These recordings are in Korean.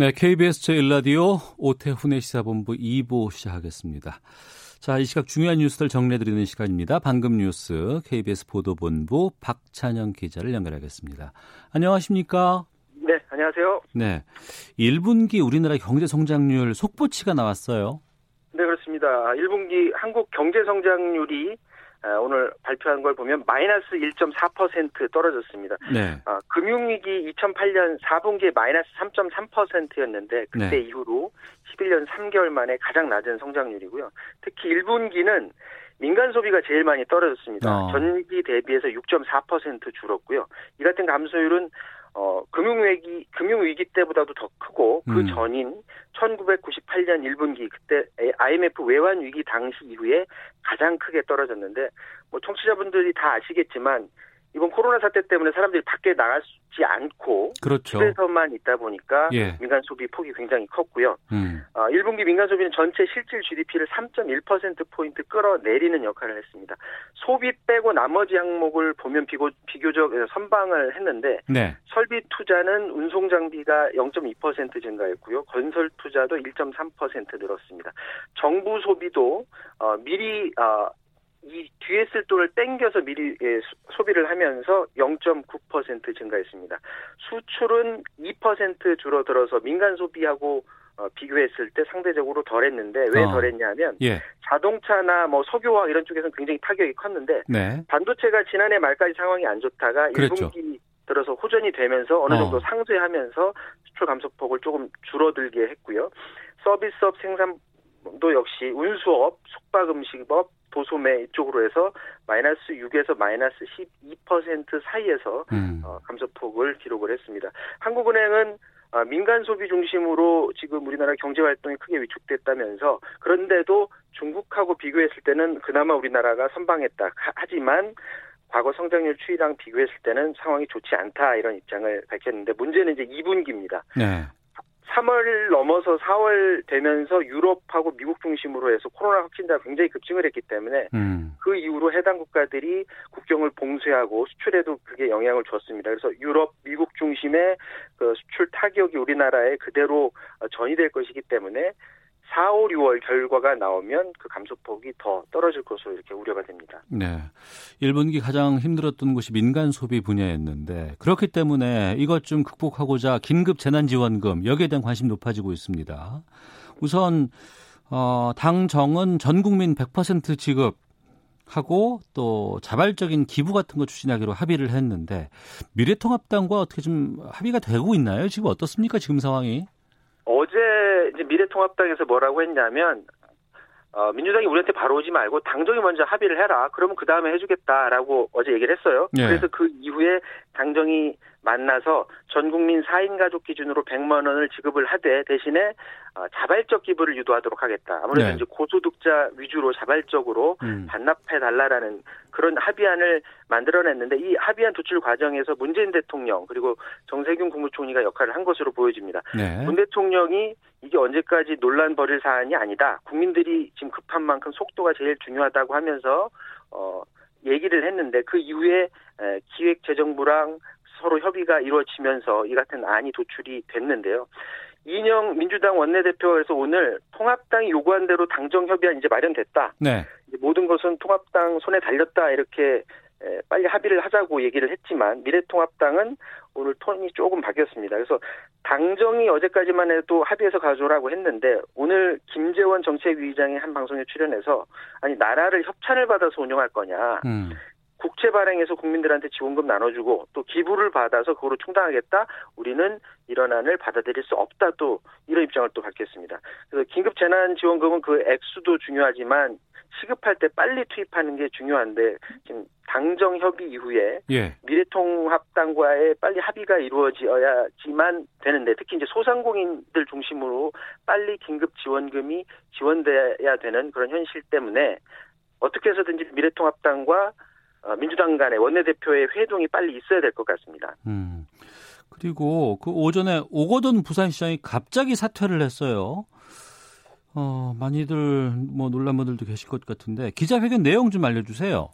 네, KBS 제1라디오 오태훈의 시사본부 2부 시작하겠습니다. 자, 이 시각 중요한 뉴스들 정리해드리는 시간입니다. 방금 뉴스 KBS 보도본부 박찬영 기자를 연결하겠습니다. 안녕하십니까? 네, 안녕하세요. 네, 1분기 우리나라 경제 성장률 속보치가 나왔어요. 네, 그렇습니다. 1분기 한국 경제 성장률이 아, 오늘 발표한 걸 보면 마이너스 1.4% 떨어졌습니다. 네, 아, 금융위기 2008년 4분기에 마이너스 3.3%였는데 그때 네. 이후로 11년 3개월 만에 가장 낮은 성장률이고요. 특히 1분기는 민간 소비가 제일 많이 떨어졌습니다. 어. 전기 대비해서 6.4% 줄었고요. 이 같은 감소율은 어, 금융위기, 금융위기 때보다도 더 크고 그 음. 전인 1998년 1분기 그때 IMF 외환 위기 당시 이후에 가장 크게 떨어졌는데 뭐 청취자분들이 다 아시겠지만 이번 코로나 사태 때문에 사람들이 밖에 나가지 않고 그렇죠. 집에서만 있다 보니까 예. 민간 소비 폭이 굉장히 컸고요. 음, 어, 1분기 민간 소비는 전체 실질 GDP를 3.1%포인트 끌어내리는 역할을 했습니다. 소비 빼고 나머지 항목을 보면 비교, 비교적 선방을 했는데 네, 설비 투자는 운송 장비가 0.2% 증가했고요. 건설 투자도 1.3% 늘었습니다. 정부 소비도 어, 미리 어, 이 뒤에 쓸 돈을 땡겨서 미리 예, 수- 소비를 하면서 0.9% 증가했습니다. 수출은 2% 줄어들어서 민간 소비하고 어, 비교했을 때 상대적으로 덜했는데 왜 어. 덜했냐면 예, 자동차나 뭐 석유화학 이런 쪽에서는 굉장히 타격이 컸는데 네, 반도체가 지난해 말까지 상황이 안 좋다가 그랬죠. 1분기 들어서 호전이 되면서 어느 어. 정도 상쇄하면서 수출 감소폭을 조금 줄어들게 했고요. 서비스업 생산도 역시 운수업, 숙박음식업, 도소매 이쪽으로 해서 마이너스 6에서 마이너스 12% 사이에서 음, 어, 감소폭을 기록을 했습니다. 한국은행은 어, 민간 소비 중심으로 지금 우리나라 경제 활동이 크게 위축됐다면서 그런데도 중국하고 비교했을 때는 그나마 우리나라가 선방했다. 하- 하지만 과거 성장률 추이랑 비교했을 때는 상황이 좋지 않다 이런 입장을 밝혔는데 문제는 이제 2분기입니다. 네, 3월 넘어서 4월 되면서 유럽하고 미국 중심으로 해서 코로나 확진자가 굉장히 급증을 했기 때문에 음, 그 이후로 해당 국가들이 국경을 봉쇄하고 수출에도 그게 영향을 줬습니다. 그래서 유럽, 미국 중심의 그 수출 타격이 우리나라에 그대로 어, 전이될 것이기 때문에 4, 5, 6월 결과가 나오면 그 감소폭이 더 떨어질 것으로 이렇게 우려가 됩니다. 네. 1분기 가장 힘들었던 곳이 민간 소비 분야였는데 그렇기 때문에 이것 좀 극복하고자 긴급 재난지원금 여기에 대한 관심 높아지고 있습니다. 우선 어, 당 정은 전 국민 100% 지급 하고 또 자발적인 기부 같은 거 추진하기로 합의를 했는데 미래통합당과 어떻게 좀 합의가 되고 있나요? 지금 어떻습니까? 지금 상황이? 어제 이제 미래통합당에서 뭐라고 했냐면 어, 민주당이 우리한테 바로 오지 말고 당정이 먼저 합의를 해라. 그러면 그 다음에 해주겠다라고 어제 얘기를 했어요. 예. 그래서 그 이후에 당정이 만나서 전 국민 4인 가족 기준으로 100만 원을 지급을 하되 대신에 어, 자발적 기부를 유도하도록 하겠다. 아무래도 네. 이제 고소득자 위주로 자발적으로 음. 반납해 달라라는 그런 합의안을 만들어냈는데 이 합의안 도출 과정에서 문재인 대통령 그리고 정세균 국무총리가 역할을 한 것으로 보여집니다. 네. 문 대통령이 이게 언제까지 논란 벌일 사안이 아니다. 국민들이 지금 급한 만큼 속도가 제일 중요하다고 하면서 어 얘기를 했는데 그 이후에 에, 기획재정부랑 서로 협의가 이루어지면서 이 같은 안이 도출이 됐는데요. 이인영 민주당 원내대표에서 오늘 통합당이 요구한 대로 당정 협의안 이제 마련됐다. 네. 이제 모든 것은 통합당 손에 달렸다 이렇게 에, 빨리 합의를 하자고 얘기를 했지만 미래통합당은 오늘 톤이 조금 바뀌었습니다. 그래서 당정이 어제까지만 해도 합의해서 가져오라고 했는데 오늘 김재원 정책위의장이 한 방송에 출연해서 아니 나라를 협찬을 받아서 운영할 거냐 음. 국채 발행해서 국민들한테 지원금 나눠주고 또 기부를 받아서 그거로 충당하겠다. 우리는 이런 안을 받아들일 수 없다. 또 이런 입장을 또 밝혔습니다. 그래서 긴급 재난 지원금은 그 액수도 중요하지만 시급할 때 빨리 투입하는 게 중요한데 지금 당정 협의 이후에 예. 미래통합당과의 빨리 합의가 이루어져야지만 되는데 특히 이제 소상공인들 중심으로 빨리 긴급 지원금이 지원돼야 되는 그런 현실 때문에 어떻게 해서든지 미래통합당과 어, 민주당 간의 원내대표의 회동이 빨리 있어야 될 것 같습니다. 음. 그리고 그 오전에 오거돈 부산시장이 갑자기 사퇴를 했어요. 어, 많이들 뭐 놀란 분들도 계실 것 같은데 기자회견 내용 좀 알려주세요.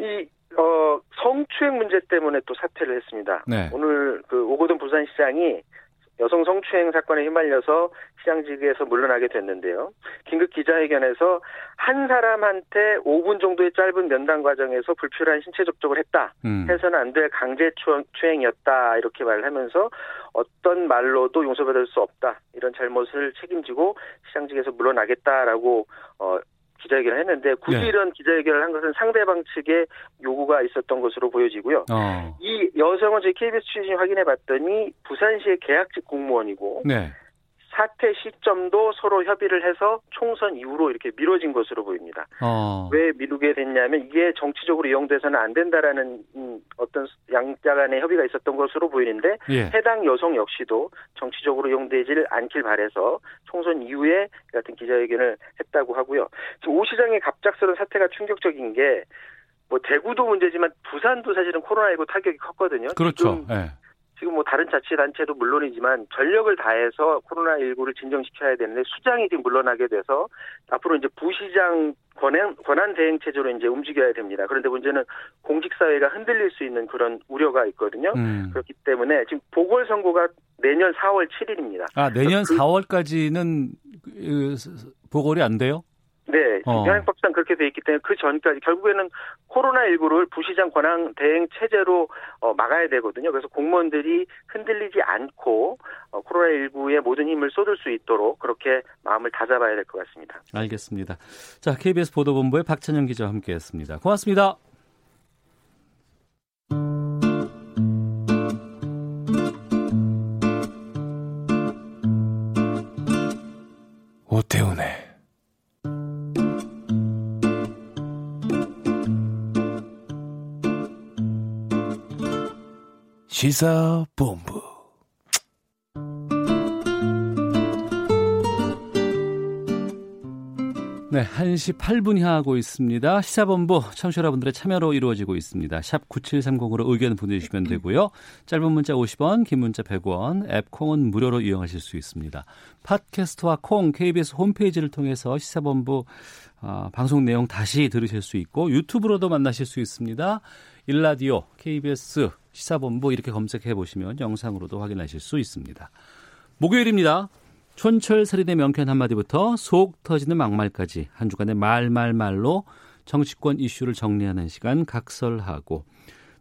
이 어, 성추행 문제 때문에 또 사퇴를 했습니다. 네. 오늘 그 오거돈 부산시장이 여성 성추행 사건에 휘말려서 시장직에서 물러나게 됐는데요. 긴급 기자회견에서 한 사람한테 5분 정도의 짧은 면담 과정에서 불필요한 신체 접촉을 했다. 음. 해서는 안 될 강제 추행이었다. 이렇게 말을 하면서 어떤 말로도 용서받을 수 없다. 이런 잘못을 책임지고 시장직에서 물러나겠다라고 어, 기자회견을 했는데 굳이 네. 이런 기자회견을 한 것은 상대방 측의 요구가 있었던 것으로 보여지고요. 어. 이 여성은 저희 KBS 취재 확인해 봤더니 부산시의 계약직 공무원이고 네. 사퇴 시점도 서로 협의를 해서 총선 이후로 이렇게 미뤄진 것으로 보입니다. 어. 왜 미루게 됐냐면 이게 정치적으로 이용돼서는 안 된다라는 음, 어떤 양자 간의 협의가 있었던 것으로 보이는데 예. 해당 여성 역시도 정치적으로 이용되질 않길 바래서 총선 이후에 같은 기자회견을 했다고 하고요. 지금 오 시장의 갑작스러운 사태가 충격적인 게 뭐 대구도 문제지만 부산도 사실은 코로나19 타격이 컸거든요. 그렇죠. 예. 지금 뭐 다른 자치단체도 물론이지만 전력을 다해서 코로나19를 진정시켜야 되는데 수장이 지금 물러나게 돼서 앞으로 이제 부시장 권한, 권한 대행 체제로 이제 움직여야 됩니다. 그런데 문제는 공직사회가 흔들릴 수 있는 그런 우려가 있거든요. 음. 그렇기 때문에 지금 보궐선거가 내년 4월 7일입니다. 아 내년 그- 4월까지는 그, 보궐이 안 돼요? 네, 어. 현행법상 그렇게 돼 있기 때문에 그 전까지 결국에는 코로나19를 부시장 권한 대행 체제로 어, 막아야 되거든요. 그래서 공무원들이 흔들리지 않고 어, 코로나19에 모든 힘을 쏟을 수 있도록 그렇게 마음을 다잡아야 될 것 같습니다. 알겠습니다. 자 KBS 보도본부의 박찬영 기자와 함께했습니다. 고맙습니다. 시사본부 네, 1시 8분 향하고 있습니다. 시사본부 청취자 여러분들의 참여로 이루어지고 있습니다. 샵 9730으로 의견 보내주시면 되고요. 짧은 문자 50원, 긴 문자 100원, 앱 콩은 무료로 이용하실 수 있습니다. 팟캐스트와 콩, KBS 홈페이지를 통해서 시사본부 아, 방송 내용 다시 들으실 수 있고 유튜브로도 만나실 수 있습니다. 일라디오, KBS 시사본부 이렇게 검색해 보시면 영상으로도 확인하실 수 있습니다. 목요일입니다. 촌철살인의 명쾌한 한마디부터 속 터지는 막말까지 한 주간의 말말말로 정치권 이슈를 정리하는 시간 각설하고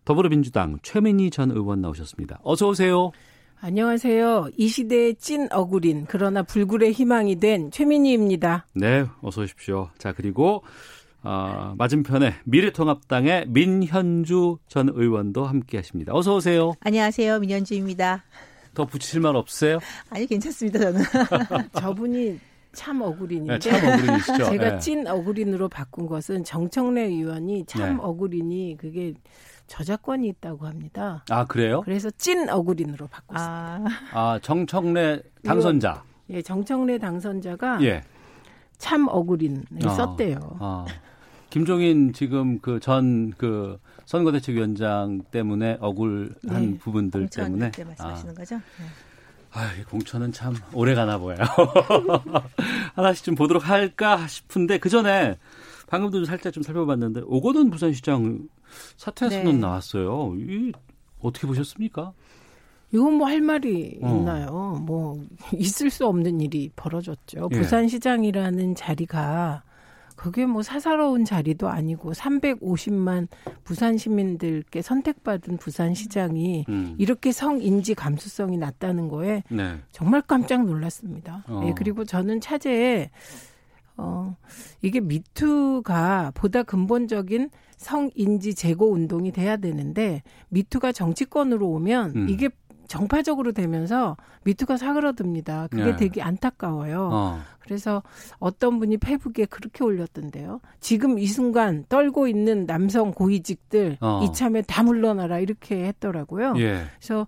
더불어민주당 최민희 전 의원 나오셨습니다. 어서 오세요. 안녕하세요. 이 시대의 찐 어구린 그러나 불굴의 희망이 된 최민희입니다. 네, 어서 오십시오. 자 그리고 어, 맞은편에 미래통합당의 민현주 전 의원도 함께하십니다. 어서 오세요. 안녕하세요. 민현주입니다. 더 붙이실 말 없으세요? 아니 괜찮습니다. 저는 저분이 참 어구린인데 네, 참. 제가 네. 찐 어구린으로 바꾼 것은 정청래 의원이 참 네. 어구린이 그게 저작권이 있다고 합니다. 아 그래요? 그래서 찐 어구린으로 바꿨습니다. 아, 아 정청래 당선자. 예, 정청래 당선자가 예. 참 어구린을 아. 썼대요. 아, 김종인 지금 그전그 선거대책위원장 때문에 억울한 네. 부분들 때문에 때 말씀하시는 아, 거죠? 네. 아, 이 공천은 참 오래 가나 보여요. 하나씩 좀 보도록 할까 싶은데 그 전에 방금도 좀 살짝 좀 살펴봤는데 오거돈 부산시장 사퇴 선언 네. 나왔어요. 이 어떻게 보셨습니까? 이건 뭐 할 말이 어. 있나요? 뭐 있을 수 없는 일이 벌어졌죠. 예. 부산시장이라는 자리가 그게 뭐 사사로운 자리도 아니고 350만 부산 시민들께 선택받은 부산시장이 음. 이렇게 성인지 감수성이 낮다는 거에 네. 정말 깜짝 놀랐습니다. 어. 예, 그리고 저는 차제에 어 이게 미투가 보다 근본적인 성인지 제고 운동이 돼야 되는데 미투가 정치권으로 오면 음. 이게 정파적으로 되면서 미투가 사그러듭니다. 그게 네. 되게 안타까워요. 어. 그래서 어떤 분이 페북에 그렇게 올렸던데요. 지금 이 순간 떨고 있는 남성 고위직들 어. 이참에 다 물러나라 이렇게 했더라고요. 예. 그래서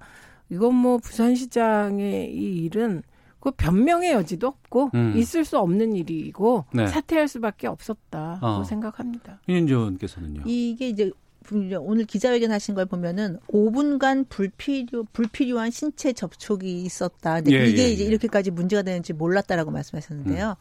이건 뭐 부산시장의 이 일은 그 변명의 여지도 없고 음. 있을 수 없는 일이고 네. 사퇴할 수밖에 없었다고 어. 생각합니다. 윤지원께서는요. 이게 이제 오늘 기자회견 하신 걸 보면은 5분간 불필요 불필요한 신체 접촉이 있었다. 근데 예, 이게 예, 이제 예. 이렇게까지 문제가 되는지 몰랐다라고 말씀하셨는데요.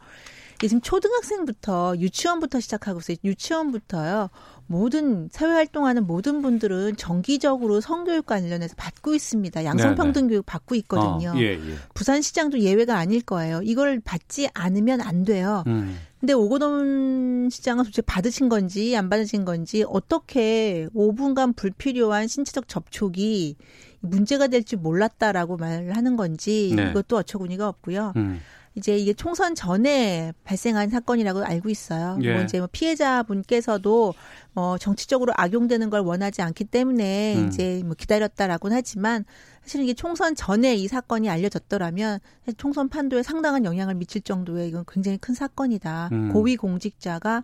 이게 지금 초등학생부터 유치원부터 시작하고 있어요. 유치원부터요. 모든 사회 활동하는 모든 분들은 정기적으로 성교육 관련해서 받고 있습니다. 양성평등 교육 받고 있거든요. 네, 어, 예, 예. 부산시장도 예외가 아닐 거예요. 이걸 받지 않으면 안 돼요. 음. 근데 오고돈 시장은 도대체 받으신 건지 안 받으신 건지 어떻게 5분간 불필요한 신체적 접촉이 문제가 될 줄 몰랐다라고 말을 하는 건지 네. 이것도 어처구니가 없고요. 음. 이제 이게 총선 전에 발생한 사건이라고 알고 있어요. 예. 뭐 이제 뭐 피해자분께서도 뭐 정치적으로 악용되는 걸 원하지 않기 때문에 음. 이제 뭐 기다렸다라고는 하지만 사실 이게 총선 전에 이 사건이 알려졌더라면 총선 판도에 상당한 영향을 미칠 정도의 이건 굉장히 큰 사건이다. 음. 고위 공직자가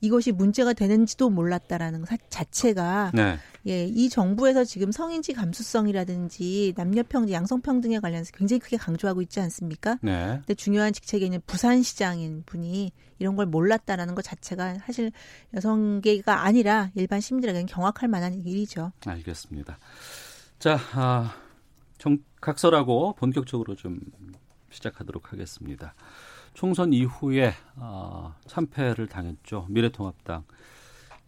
이것이 문제가 되는지도 몰랐다라는 것 자체가 네. 예, 이 정부에서 지금 성인지 감수성이라든지 남녀평등, 양성평등에 관련해서 굉장히 크게 강조하고 있지 않습니까? 네. 근데 중요한 직책에 있는 부산시장인 분이 이런 걸 몰랐다라는 것 자체가 사실 여성계가 아니라 일반 시민들에게는 경악할 만한 일이죠. 알겠습니다. 자, 아, 정, 각설하고 본격적으로 좀 시작하도록 하겠습니다. 총선 이후에 아, 참패를 당했죠. 미래통합당.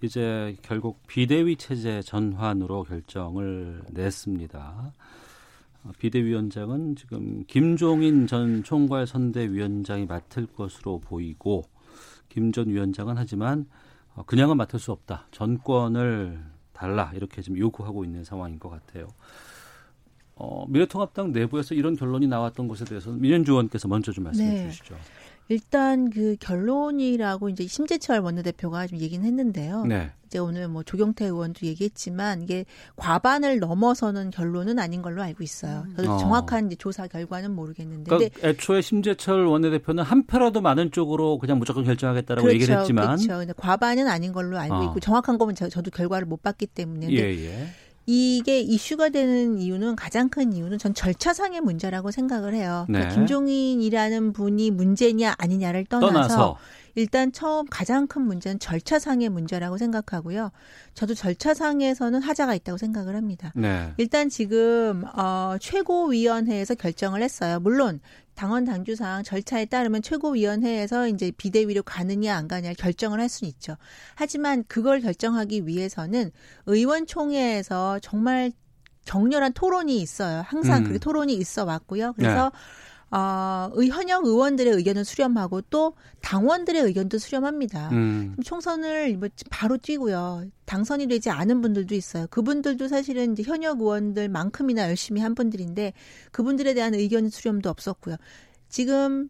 이제 결국 비대위 체제 전환으로 결정을 냈습니다. 아, 비대위원장은 지금 김종인 전 총괄 선대위원장이 맡을 것으로 보이고 김 전 위원장은 하지만 어, 그냥은 맡을 수 없다. 전권을 달라 이렇게 지금 요구하고 있는 상황인 것 같아요. 어, 미래통합당 내부에서 이런 결론이 나왔던 것에 대해서는 민현주 의원께서 먼저 좀 말씀해 네. 주시죠. 일단 그 결론이라고 이제 심재철 원내대표가 좀 얘기는 했는데요. 네. 이제 오늘 뭐 조경태 의원도 얘기했지만 이게 과반을 넘어서는 결론은 아닌 걸로 알고 있어요. 저도 어. 정확한 이제 조사 결과는 모르겠는데. 그러니까 근데 애초에 심재철 원내대표는 한 표라도 많은 쪽으로 그냥 무조건 결정하겠다라고 그렇죠, 얘기를 했지만 그렇죠. 근데 과반은 아닌 걸로 알고 어. 있고 정확한 거면 저, 저도 결과를 못 봤기 때문에. 예, 예. 이게 이슈가 되는 이유는 가장 큰 이유는 전 절차상의 문제라고 생각을 해요. 그러니까 네. 김종인이라는 분이 문제냐 아니냐를 떠나서, 떠나서 일단 처음 가장 큰 문제는 절차상의 문제라고 생각하고요. 저도 절차상에서는 하자가 있다고 생각을 합니다. 네. 일단 지금 어 최고위원회에서 결정을 했어요. 물론 당원 당규상 절차에 따르면 최고위원회에서 이제 비대위로 가느냐 안 가느냐 결정을 할 수는 있죠. 하지만 그걸 결정하기 위해서는 의원총회에서 정말 격렬한 토론이 있어요. 항상 음. 그 토론이 있어 왔고요. 그래서 어, 의 현역 의원들의 의견을 수렴하고 또 당원들의 의견도 수렴합니다. 음. 총선을 뭐 바로 뛰고요. 당선이 되지 않은 분들도 있어요. 그분들도 사실은 이제 현역 의원들만큼이나 열심히 한 분들인데 그분들에 대한 의견 수렴도 없었고요. 지금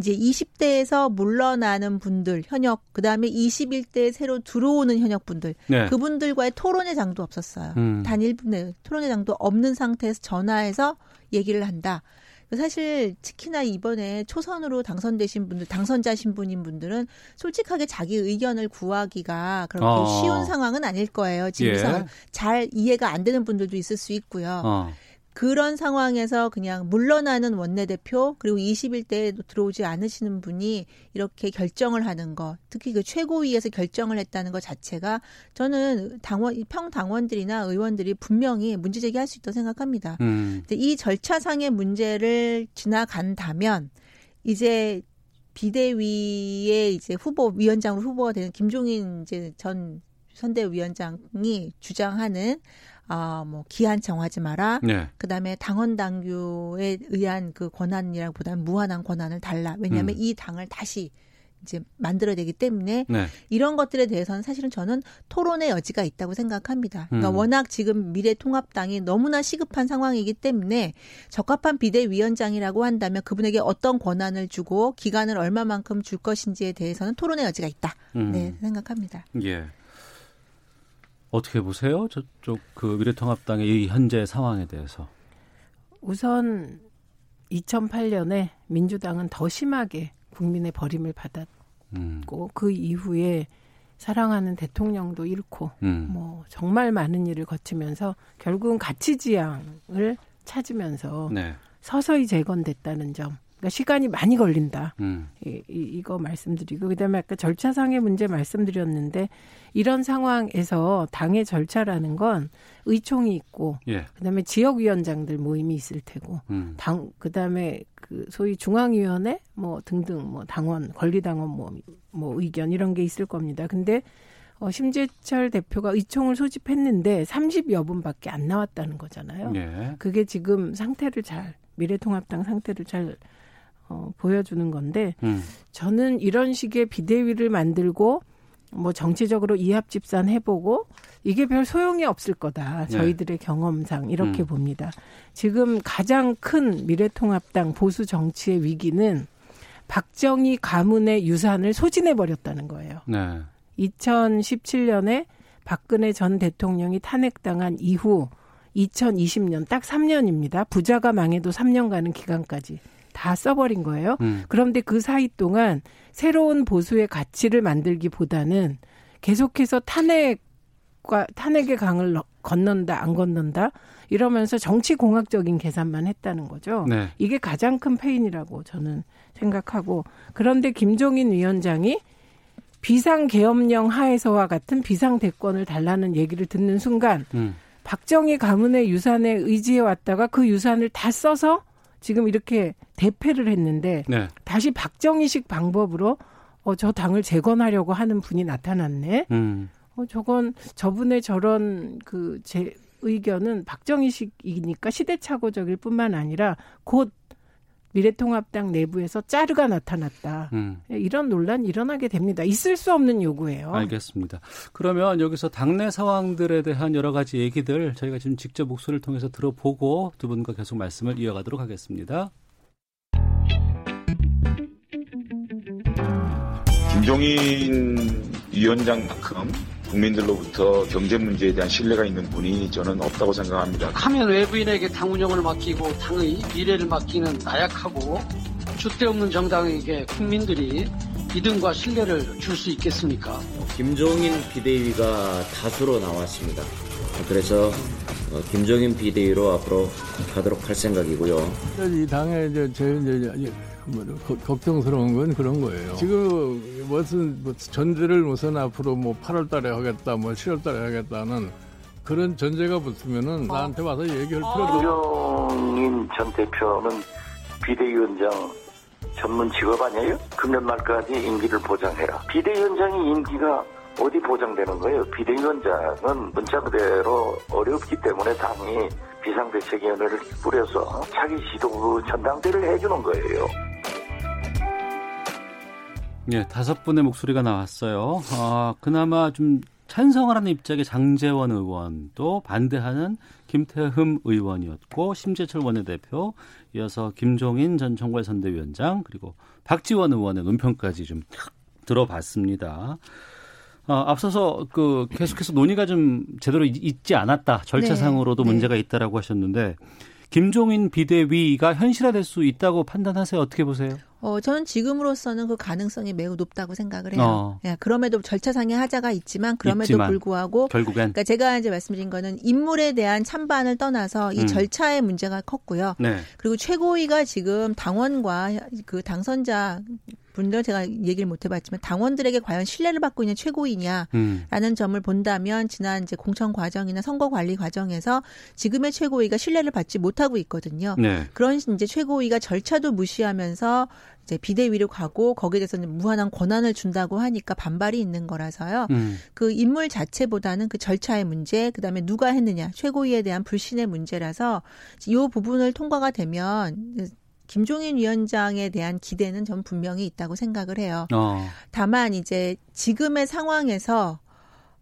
이제 20대에서 물러나는 분들, 현역, 그 다음에 21대에 새로 들어오는 현역 분들, 네. 그분들과의 토론의 장도 없었어요. 음. 단 1분의 토론의 장도 없는 상태에서 전화해서 얘기를 한다. 사실 특히나 이번에 초선으로 당선되신 분들, 당선자 신 분인 분들은 솔직하게 자기 의견을 구하기가 그렇게 어. 쉬운 상황은 아닐 거예요. 지금 예. 잘 이해가 안 되는 분들도 있을 수 있고요. 어. 그런 상황에서 그냥 물러나는 원내대표 그리고 21대에 들어오지 않으시는 분이 이렇게 결정을 하는 거 특히 그 최고위에서 결정을 했다는 것 자체가 저는 당원 평 당원들이나 의원들이 분명히 문제 제기할 수 있다고 생각합니다. 음. 근데 이 절차상의 문제를 지나간다면 이제 비대위의 이제 후보 위원장으로 후보가 되는 김종인 이제 전 선대위원장이 주장하는 아 뭐 기한 정하지 마라. 네. 그다음에 당원 당규에 의한 그 권한이라기보다는 무한한 권한을 달라. 왜냐하면 음. 이 당을 다시 이제 만들어야 되기 때문에 네. 이런 것들에 대해서는 사실은 저는 토론의 여지가 있다고 생각합니다. 그러니까 음. 워낙 지금 미래통합당이 너무나 시급한 상황이기 때문에 적합한 비대위원장이라고 한다면 그분에게 어떤 권한을 주고 기간을 얼마만큼 줄 것인지에 대해서는 토론의 여지가 있다. 음. 네, 생각합니다. 예. 어떻게 보세요? 저쪽 그 미래통합당의 이 현재 상황에 대해서. 우선 2008년에 민주당은 더 심하게 국민의 버림을 받았고 음. 그 이후에 사랑하는 대통령도 잃고 음. 뭐 정말 많은 일을 거치면서 결국은 가치지향을 찾으면서 네. 서서히 재건됐다는 점. 그러니까 시간이 많이 걸린다. 음. 이, 이, 이 거 말씀드리고 그다음에 아까 절차상의 문제 말씀드렸는데 이런 상황에서 당의 절차라는 건 의총이 있고 예. 그다음에 지역위원장들 모임이 있을 테고 음. 당 그다음에 그 소위 중앙위원회 뭐 등등 뭐 당원 권리당원 뭐, 뭐 의견 이런 게 있을 겁니다. 근데 어, 심재철 대표가 의총을 소집했는데 30여 분밖에 안 나왔다는 거잖아요. 예. 그게 지금 상태를 잘 미래통합당 상태를 잘 어, 보여주는 건데 음. 저는 이런 식의 비대위를 만들고 뭐 정치적으로 이합 집산 해보고 이게 별 소용이 없을 거다. 네. 저희들의 경험상 이렇게 음. 봅니다. 지금 가장 큰 미래통합당 보수 정치의 위기는 박정희 가문의 유산을 소진해 버렸다는 거예요. 네. 2017년에 박근혜 전 대통령이 탄핵당한 이후 2020년 딱 3년입니다. 부자가 망해도 3년간은 기간까지 다 써버린 거예요. 음. 그런데 그 사이 동안 새로운 보수의 가치를 만들기보다는 계속해서 탄핵과 탄핵의 강을 너- 건넌다 안 건넌다 이러면서 정치 공학적인 계산만 했다는 거죠. 네. 이게 가장 큰 페인이라고 저는 생각하고 그런데 김종인 위원장이 비상 계엄령 하에서와 같은 비상 대권을 달라는 얘기를 듣는 순간 음. 박정희 가문의 유산에 의지해 왔다가 그 유산을 다 써서 지금 이렇게 대패를 했는데 네. 다시 박정희식 방법으로 어, 저 당을 재건하려고 하는 분이 나타났네. 음. 어, 저건 저분의 저런 그 제 의견은 박정희식이니까 시대착오적일 뿐만 아니라 곧 미래통합당 내부에서 짜르가 나타났다. 음. 이런 논란 일어나게 됩니다. 있을 수 없는 요구예요. 알겠습니다. 그러면 여기서 당내 상황들에 대한 여러 가지 얘기들 저희가 지금 직접 목소리를 통해서 들어보고 두 분과 계속 말씀을 이어가도록 하겠습니다. 김종인 위원장만큼 국민들로부터 경제 문제에 대한 신뢰가 있는 분이 저는 없다고 생각합니다. 하면 외부인에게 당 운영을 맡기고 당의 미래를 맡기는 나약하고 줏대 없는 정당에게 국민들이 믿음과 신뢰를 줄 수 있겠습니까? 김종인 비대위가 다수로 나왔습니다. 그래서 어, 김종인 비대위로 앞으로 가도록 할 생각이고요. 이 당에 이제 이제 뭐 거- 걱정스러운 건 그런 거예요. 지금 무슨 뭐 전제를 무슨 앞으로 뭐 8월달에 하겠다, 뭐 7월달에 하겠다는 그런 전제가 붙으면은 나한테 와서 얘기할 필요도 없고. 김종인 전 대표는 비대위원장 전문 직업 아니에요? 금년 말까지 임기를 보장해라. 비대위원장이 임기가 어디 보장되는 거예요? 비대위원장은 문자 그대로 어렵기 때문에 당이 비상대책위원회를 꾸려서 차기 지도부 전당대를 해주는 거예요. 예, 다섯 분의 목소리가 나왔어요. 아, 그나마 좀 찬성을 하는 입장의 장재원 의원도 반대하는 김태흠 의원이었고 심재철 원내대표, 이어서 김종인 전 총괄선대위원장 그리고 박지원 의원의 논평까지 좀 들어봤습니다. 어, 앞서서 그 계속해서 논의가 좀 제대로 있- 있지 않았다. 절차상으로도 네, 네. 문제가 있다라고 하셨는데 김종인 비대위가 현실화될 수 있다고 판단하세요. 어떻게 보세요? 어, 저는 지금으로서는 그 가능성이 매우 높다고 생각을 해요. 어. 예, 그럼에도 절차상의 하자가 있지만 그럼에도 있지만. 불구하고 결국엔 그러니까 제가 이제 말씀드린 거는 인물에 대한 찬반을 떠나서 이 음. 절차의 문제가 컸고요. 네. 그리고 최고위가 지금 당원과 그 당선자 분들 제가 얘기를 못 해봤지만 당원들에게 과연 신뢰를 받고 있는 최고위냐 음. 라는 점을 본다면 지난 이제 공천 과정이나 선거 관리 과정에서 지금의 최고위가 신뢰를 받지 못하고 있거든요. 네. 그런 이제 최고위가 절차도 무시하면서 이제 비대위로 가고 거기에 대해서는 무한한 권한을 준다고 하니까 반발이 있는 거라서요. 음. 그 인물 자체보다는 그 절차의 문제, 그다음에 누가 했느냐, 최고위에 대한 불신의 문제라서 이 부분을 통과가 되면 김종인 위원장에 대한 기대는 전 분명히 있다고 생각을 해요. 어. 다만 이제 지금의 상황에서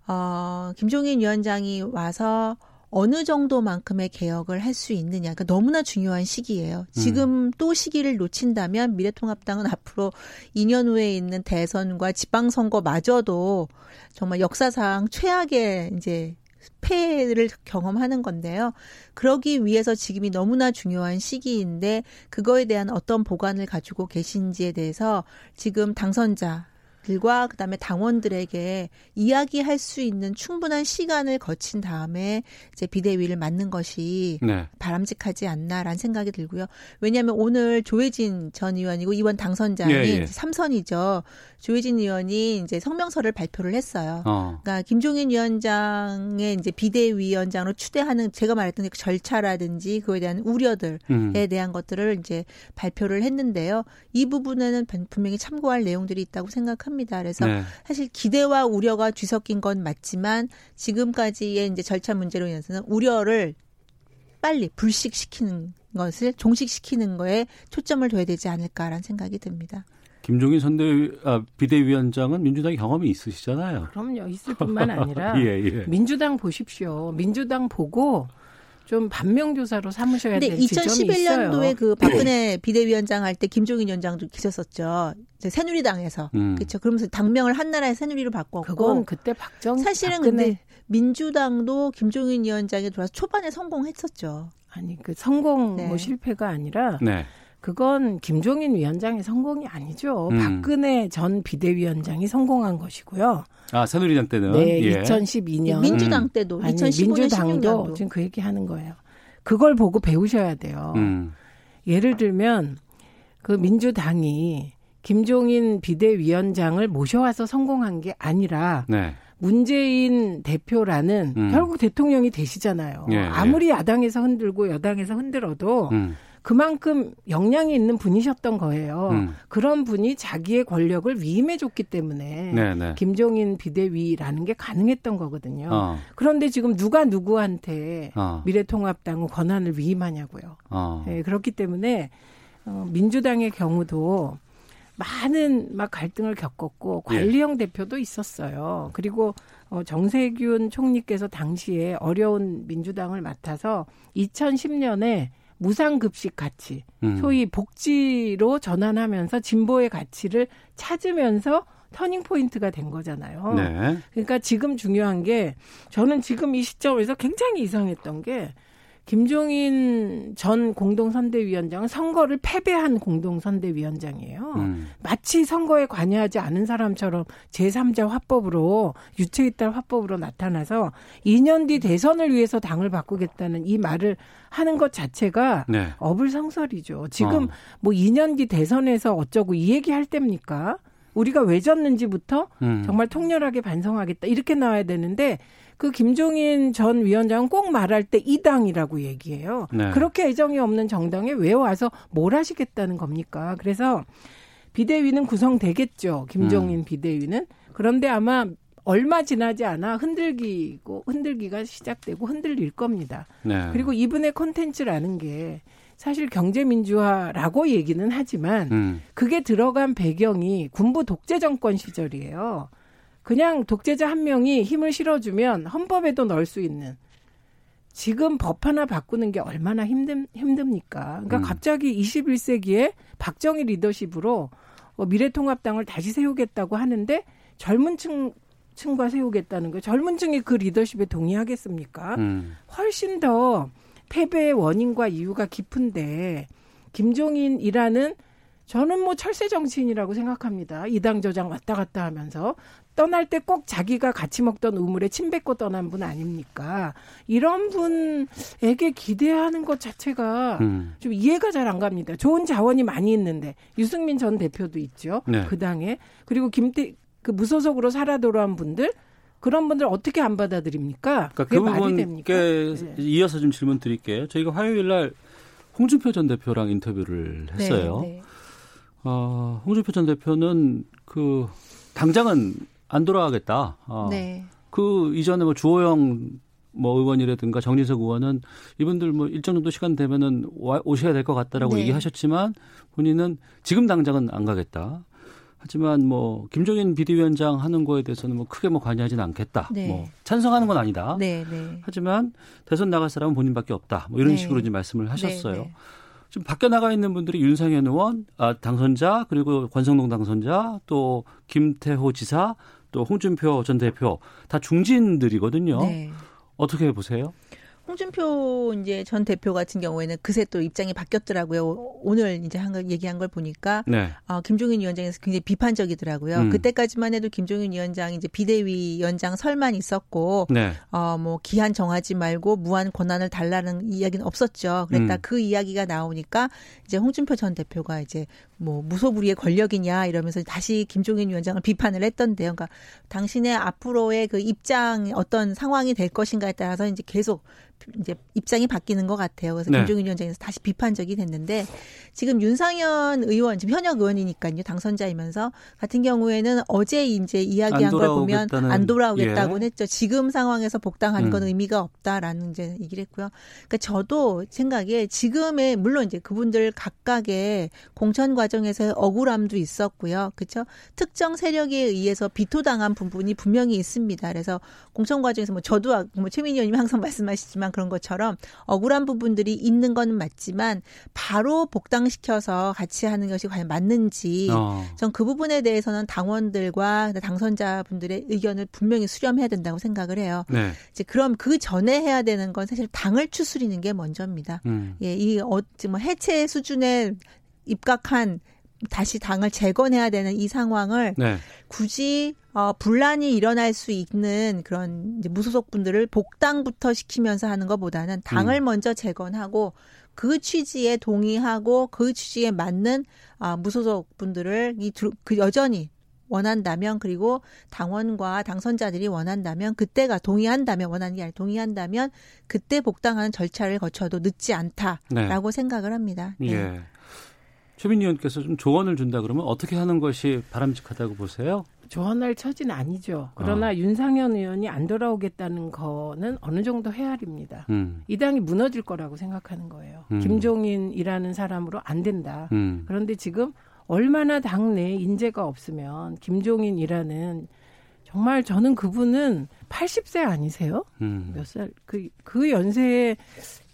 어 김종인 위원장이 와서 어느 정도만큼의 개혁을 할 수 있느냐. 그러니까 너무나 중요한 시기예요. 지금 또 시기를 놓친다면 미래통합당은 앞으로 2년 후에 있는 대선과 지방선거마저도 정말 역사상 최악의 이제 폐를 경험하는 건데요. 그러기 위해서 지금이 너무나 중요한 시기인데 그거에 대한 어떤 보관을 가지고 계신지에 대해서 지금 당선자 들과 그다음에 당원들에게 이야기할 수 있는 충분한 시간을 거친 다음에 이제 비대위를 맡는 것이 네. 바람직하지 않나라는 생각이 들고요. 왜냐하면 오늘 조혜진 전 의원이고 이번 당선자는 예, 예. 삼선이죠. 조혜진 의원이 이제 성명서를 발표를 했어요. 어. 그러니까 김종인 위원장의 이제 비대위원장으로 추대하는 제가 말했던 그 절차라든지 그에 대한 우려들에 음. 대한 것들을 이제 발표를 했는데요. 이 부분에는 분명히 참고할 내용들이 있다고 생각합니다. 그래서 네. 사실 기대와 우려가 뒤섞인 건 맞지만 지금까지의 이제 절차 문제로 인해서는 우려를 빨리 불식시키는 것을 종식시키는 거에 초점을 둬야 되지 않을까라는 생각이 듭니다. 김종인 선대 아, 비대위원장은 민주당 경험이 있으시잖아요. 그럼요. 있을 뿐만 아니라 예, 예. 민주당 보십시오. 민주당 보고 좀 반명조사로 삼으셔야 근데 될 지점이 2011년도에 있어요. 그 박근혜 비대위원장 할 때 김종인 위원장도 계셨었죠. 새누리당에서 음. 그렇죠. 그러면서 당명을 한나라의 새누리로 바꿨고 그건 그때 박정 사실은 박근혜 근데 민주당도 김종인 위원장이 들어와서 초반에 성공했었죠. 아니 그 성공 네. 뭐 실패가 아니라 네. 그건 김종인 위원장의 성공이 아니죠. 음. 박근혜 전 비대위원장이 성공한 것이고요. 아 새누리당 때는 네, 예. 2012년 민주당 음. 때도 아니 2015년 민주당도 16년도 지금 그 얘기 하는 거예요. 그걸 보고 배우셔야 돼요. 음. 예를 들면 그 민주당이 김종인 비대위원장을 모셔와서 성공한 게 아니라 네. 문재인 대표라는 음. 결국 대통령이 되시잖아요. 예, 예. 아무리 야당에서 흔들고 여당에서 흔들어도 음. 그만큼 역량이 있는 분이셨던 거예요. 음. 그런 분이 자기의 권력을 위임해 줬기 때문에 네, 네. 김종인 비대위라는 게 가능했던 거거든요. 어. 그런데 지금 누가 누구한테 어. 미래통합당은 권한을 위임하냐고요. 어. 네, 그렇기 때문에 어, 민주당의 경우도 많은 막 갈등을 겪었고 예. 관리형 대표도 있었어요. 그리고 어, 정세균 총리께서 당시에 어려운 민주당을 맡아서 2010년에 무상급식 가치, 음. 소위 복지로 전환하면서 진보의 가치를 찾으면서 터닝 포인트가 된 거잖아요. 네. 그러니까 지금 중요한 게 저는 지금 이 시점에서 굉장히 이상했던 게 김종인 전 공동선대위원장은 선거를 패배한 공동선대위원장이에요. 음. 마치 선거에 관여하지 않은 사람처럼 제3자 화법으로 유체이탈 화법으로 나타나서 2년 뒤 대선을 위해서 당을 바꾸겠다는 이 말을 하는 것 자체가 네. 어불성설이죠. 지금 어. 뭐 2년 뒤 대선에서 어쩌고 이 얘기 할 때입니까? 우리가 왜 졌는지부터 음. 정말 통렬하게 반성하겠다 이렇게 나와야 되는데 그 김종인 전 위원장은 꼭 말할 때 이 당이라고 얘기해요. 네. 그렇게 애정이 없는 정당에 왜 와서 뭘 하시겠다는 겁니까? 그래서 비대위는 구성되겠죠. 김종인 비대위는 그런데 아마 얼마 지나지 않아 흔들기고 흔들기가 시작되고 흔들릴 겁니다. 네. 그리고 이분의 콘텐츠라는 게 사실 경제민주화라고 얘기는 하지만 음. 그게 들어간 배경이 군부 독재 정권 시절이에요. 그냥 독재자 한 명이 힘을 실어주면 헌법에도 넣을 수 있는 지금 법 하나 바꾸는 게 얼마나 힘든 힘듭니까? 그러니까 음. 갑자기 21세기에 박정희 리더십으로 어, 미래통합당을 다시 세우겠다고 하는데 젊은 층 층과 세우겠다는 거 젊은 층이 그 리더십에 동의하겠습니까? 음. 훨씬 더 패배의 원인과 이유가 깊은데 김종인이라는 저는 뭐 철새 정치인이라고 생각합니다. 이당 저당 왔다 갔다 하면서 떠날 때 꼭 자기가 같이 먹던 우물에 침 뱉고 떠난 분 아닙니까? 이런 분에게 기대하는 것 자체가 음. 좀 이해가 잘 안 갑니다. 좋은 자원이 많이 있는데 유승민 전 대표도 있죠. 네. 그 당에 그리고 김태 그 무소속으로 살아 돌아온 분들 그런 분들 어떻게 안 받아들입니까? 그러니까 그게 그 말이 됩니까? 부분께 네. 이어서 좀 질문 드릴게요. 저희가 화요일 날 홍준표 전 대표랑 인터뷰를 했어요. 네, 네. 어, 홍준표 전 대표는 그 당장은 안 돌아가겠다. 어, 네. 그 이전에 뭐 주호영 뭐 의원이라든가 정진석 의원은 이분들 뭐 일정 정도 시간 되면은 와, 오셔야 될 것 같다라고 네. 얘기하셨지만 본인은 지금 당장은 안 가겠다. 하지만 뭐 김종인 비대위원장 하는 거에 대해서는 뭐 크게 뭐 관여하지는 않겠다. 네. 뭐 찬성하는 건 아니다. 네, 네. 하지만 대선 나갈 사람은 본인밖에 없다. 뭐 이런 네. 식으로 이제 말씀을 하셨어요. 네, 네. 지금 밖에 나가 있는 분들이 윤상현 의원, 아, 당선자, 그리고 권성동 당선자, 또 김태호 지사, 또 홍준표 전 대표 다 중진들이거든요. 네. 어떻게 보세요? 홍준표 이제 전 대표 같은 경우에는 그새 또 입장이 바뀌었더라고요. 오늘 이제 한거 얘기한 걸 보니까 네. 어, 김종인 위원장에서 굉장히 비판적이더라고요. 음. 그때까지만 해도 김종인 위원장 이제 비대위원장 설만 있었고 네. 어뭐 기한 정하지 말고 무한 권한을 달라는 이야기는 없었죠. 그랬다 음. 그 이야기가 나오니까 이제 홍준표 전 대표가 이제 뭐 무소불위의 권력이냐 이러면서 다시 김종인 위원장을 비판을 했던데요. 그러니까 당신의 앞으로의 그 입장 어떤 상황이 될 것인가에 따라서 이제 계속 이제 입장이 바뀌는 것 같아요. 그래서 네. 김종인 위원장에서 다시 비판적이 됐는데 지금 윤상현 의원 지금 현역 의원이니까요 당선자이면서 같은 경우에는 어제 이제 이야기한 안걸 보면 안 돌아오겠다고는 예. 했죠. 지금 상황에서 건 음. 의미가 없다라는 이제 얘기를 했고요. 그러니까 저도 생각에 지금의 물론 이제 그분들 각각의 공천 과 정에서의 억울함도 있었고요. 그렇죠? 특정 세력에 의해서 비토당한 부분이 분명히 있습니다. 그래서 공천 과정에서 뭐 저도 아- 뭐 최민희 의원님이 항상 말씀하시지만 그런 것처럼 억울한 부분들이 있는 건 맞지만 바로 복당시켜서 같이 하는 것이 과연 맞는지 어. 전그 부분에 대해서는 당원들과 당선자분들의 의견을 분명히 수렴해야 된다고 생각을 해요. 네. 이제 그럼 그 전에 해야 되는 건 사실 당을 추스리는 게 먼저입니다. 음. 예, 이 어, 뭐 해체 수준에 입각한 다시 당을 재건해야 되는 이 상황을 네. 굳이 어, 분란이 일어날 수 있는 그런 무소속 분들을 복당부터 시키면서 하는 것보다는 당을 음. 먼저 재건하고 그 취지에 동의하고 그 취지에 맞는 아, 무소속 분들을 이 그 여전히 원한다면 그리고 당원과 당선자들이 원한다면 그때가 동의한다면 원하는 게 아니라 동의한다면 그때 복당하는 절차를 거쳐도 늦지 않다라고 생각을 합니다. 네. 예. 최민희 의원께서 좀 조언을 준다 그러면 어떻게 하는 것이 바람직하다고 보세요? 조언할 처지는 아니죠. 그러나 어. 윤상현 의원이 안 돌아오겠다는 거는 어느 정도 헤아립니다. 음. 이 당이 무너질 거라고 생각하는 거예요. 음. 김종인이라는 사람으로 안 된다. 음. 그런데 지금 얼마나 당내에 인재가 없으면 김종인이라는 정말 저는 그분은 80세 아니세요? 음. 몇 살? 그, 그 연세에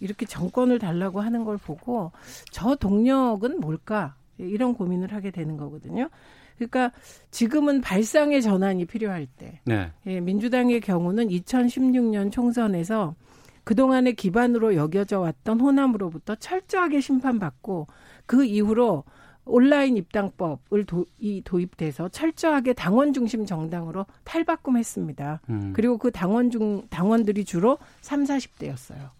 이렇게 정권을 달라고 하는 걸 보고 저 동력은 뭘까? 이런 고민을 하게 되는 거거든요. 그러니까 지금은 발상의 전환이 필요할 때. 네. 예, 민주당의 경우는 2016년 총선에서 그동안의 기반으로 여겨져 왔던 호남으로부터 철저하게 심판받고 그 이후로 온라인 입당법을 도, 이 도입돼서 철저하게 당원 중심 정당으로 탈바꿈했습니다. 음. 그리고 그 당원 중 당원들이 주로 3, 40대였어요.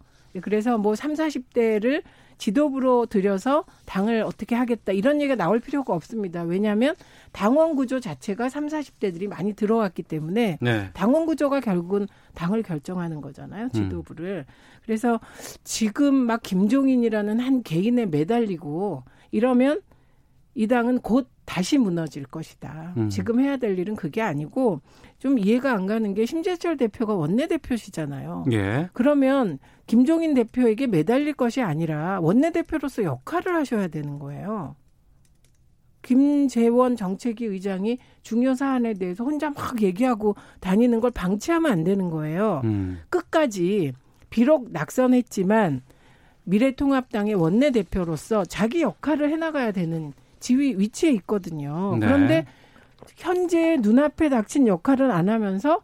그래서 뭐 3, 40대를 지도부로 들여서 당을 어떻게 하겠다 이런 얘기가 나올 필요가 없습니다. 왜냐하면 당원 구조 자체가 3, 40대들이 많이 들어왔기 때문에 네. 당원 구조가 결국은 당을 결정하는 거잖아요. 지도부를. 그래서 지금 막 김종인이라는 한 개인에 매달리고 이러면 이 당은 곧 다시 무너질 것이다. 음. 지금 해야 될 일은 그게 아니고 좀 이해가 안 가는 게 심재철 대표가 원내대표시잖아요. 예. 그러면 김종인 대표에게 매달릴 것이 아니라 원내대표로서 역할을 하셔야 되는 거예요. 김재원 정책위 의장이 중요 사안에 대해서 혼자 막 얘기하고 다니는 걸 방치하면 안 되는 거예요. 음. 끝까지 비록 낙선했지만 미래통합당의 원내대표로서 자기 역할을 해나가야 되는 지위 위치에 있거든요. 네. 그런데 현재 눈앞에 닥친 역할을 안 하면서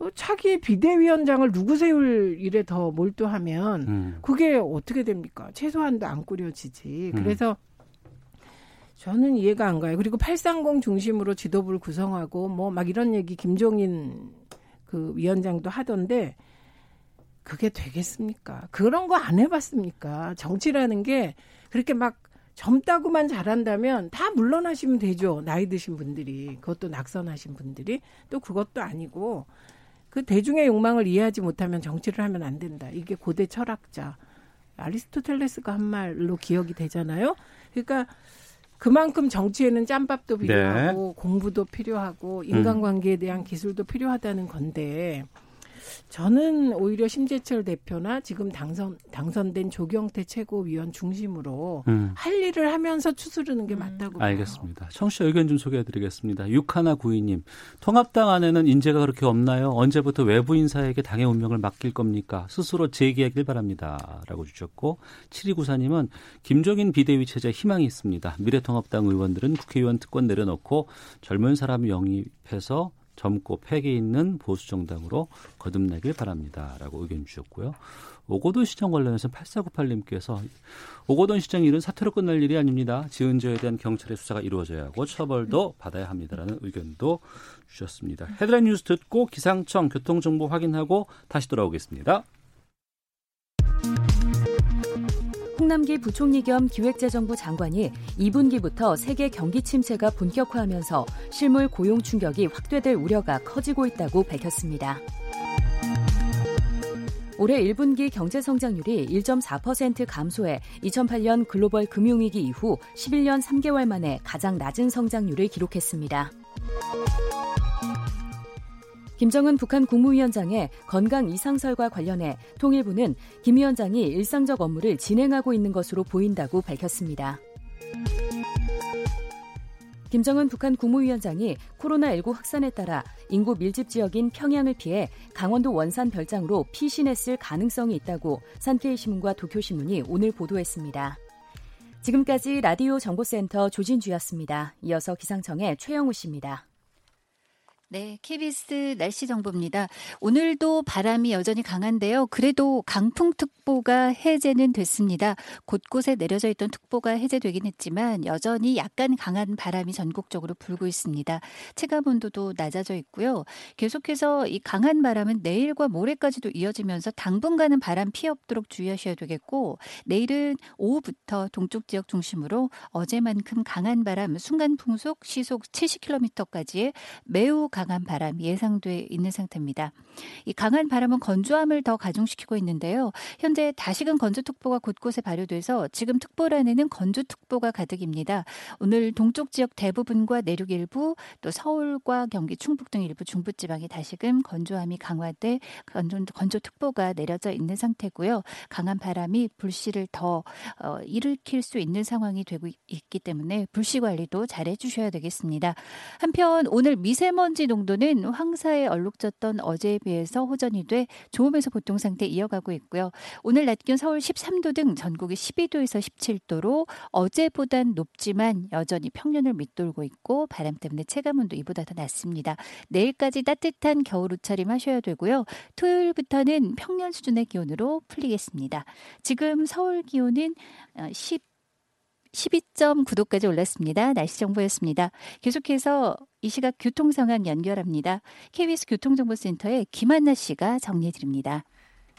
어, 차기 비대위원장을 누구 세울 일에 더 몰두하면 음. 그게 어떻게 됩니까? 최소한도 안 꾸려지지. 음. 그래서 저는 이해가 안 가요. 그리고 830 중심으로 지도부를 구성하고 뭐 막 이런 얘기 김종인 그 위원장도 하던데 그게 되겠습니까? 그런 거 안 해봤습니까? 정치라는 게 그렇게 막 젊다고만 잘한다면 다 물러나시면 되죠. 나이 드신 분들이. 그것도 낙선하신 분들이. 또 그것도 아니고 그 대중의 욕망을 이해하지 못하면 정치를 하면 안 된다. 이게 고대 철학자 아리스토텔레스가 한 말로 기억이 되잖아요. 그러니까 그만큼 정치에는 짬밥도 필요하고 공부도 필요하고 인간관계에 대한 기술도 필요하다는 건데 저는 오히려 심재철 대표나 지금 당선 당선된 조경태 최고위원 중심으로 음. 할 일을 하면서 추스르는 게 맞다고 봐요. 알겠습니다. 청취자 의견 좀 소개해드리겠습니다. 6192님. 통합당 안에는 인재가 그렇게 없나요? 언제부터 외부 인사에게 당의 운명을 맡길 겁니까? 스스로 재기하길 바랍니다. 라고 주셨고 7294님은 김종인 비대위 체제 희망이 있습니다. 미래통합당 의원들은 국회의원 특권 내려놓고 젊은 사람 영입해서 젊고 패기 있는 보수 정당으로 거듭나길 바랍니다라고 의견 주셨고요. 오고돈 시장 관련해서 8498님께서 오고돈 시장 일은 사태로 끝날 일이 아닙니다. 지은 죄에 대한 경찰의 수사가 이루어져야 하고 처벌도 받아야 합니다라는 의견도 주셨습니다. 헤드라인 뉴스 듣고 기상청 교통정보 확인하고 다시 돌아오겠습니다. 홍남기 부총리 겸 기획재정부 장관이 2분기부터 세계 경기 침체가 본격화하면서 실물 고용 충격이 확대될 우려가 커지고 있다고 밝혔습니다. 올해 1분기 경제 성장률이 1.4% 감소해 2008년 글로벌 금융위기 이후 11년 3개월 만에 가장 낮은 성장률을 기록했습니다. 김정은 북한 국무위원장의 건강 이상설과 관련해 통일부는 김 위원장이 일상적 업무를 진행하고 있는 것으로 보인다고 밝혔습니다. 김정은 북한 국무위원장이 코로나19 확산에 따라 인구 밀집 지역인 평양을 피해 강원도 원산 별장으로 피신했을 가능성이 있다고 산케이신문과 도쿄신문이 오늘 보도했습니다. 지금까지 라디오 정보센터 조진주였습니다. 이어서 기상청의 최영우 씨입니다. 네, KBS 날씨 정보입니다. 오늘도 바람이 여전히 강한데요. 그래도 강풍특보가 해제는 됐습니다. 곳곳에 내려져 있던 특보가 해제되긴 했지만 여전히 약간 강한 바람이 전국적으로 불고 있습니다. 체감 온도도 낮아져 있고요. 계속해서 이 강한 바람은 내일과 모레까지도 이어지면서 당분간은 바람 피해 없도록 주의하셔야 되겠고 내일은 오후부터 동쪽 지역 중심으로 어제만큼 강한 바람, 순간 풍속 시속 70km까지의 매우 강한 바람 예상돼 있는 상태입니다. 이 강한 바람은 건조함을 더 가중시키고 있는데요. 현재 다시금 건조특보가 곳곳에 발효돼서 지금 특보란에는 건조특보가 가득입니다. 오늘 동쪽 지역 대부분과 내륙 일부 또 서울과 경기 충북 등 일부 중부지방에 다시금 건조함이 강화돼 건조, 건조특보가 내려져 있는 상태고요. 강한 바람이 불씨를 더 어, 일으킬 수 있는 상황이 되고 있기 때문에 불씨 관리도 잘 해주셔야 되겠습니다. 한편 오늘 미세먼 지 농도는 황사에 얼룩졌던 어제에 비해서 호전이 돼 좋음에서 보통 상태 이어가고 있고요. 오늘 낮 기온 서울 13도 등 전국이 12도에서 17도로 어제보단 높지만 여전히 평년을 밑돌고 있고 바람 때문에 체감온도 이보다 더 낮습니다. 내일까지 따뜻한 겨울 옷차림 하셔야 되고요. 토요일부터는 평년 수준의 기온으로 풀리겠습니다. 지금 서울 기온은 10 12.9도까지 올랐습니다. 날씨 정보였습니다. 계속해서 이 시각 교통 상황 연결합니다. KBS 교통정보센터의 김한나 씨가 정리해 드립니다.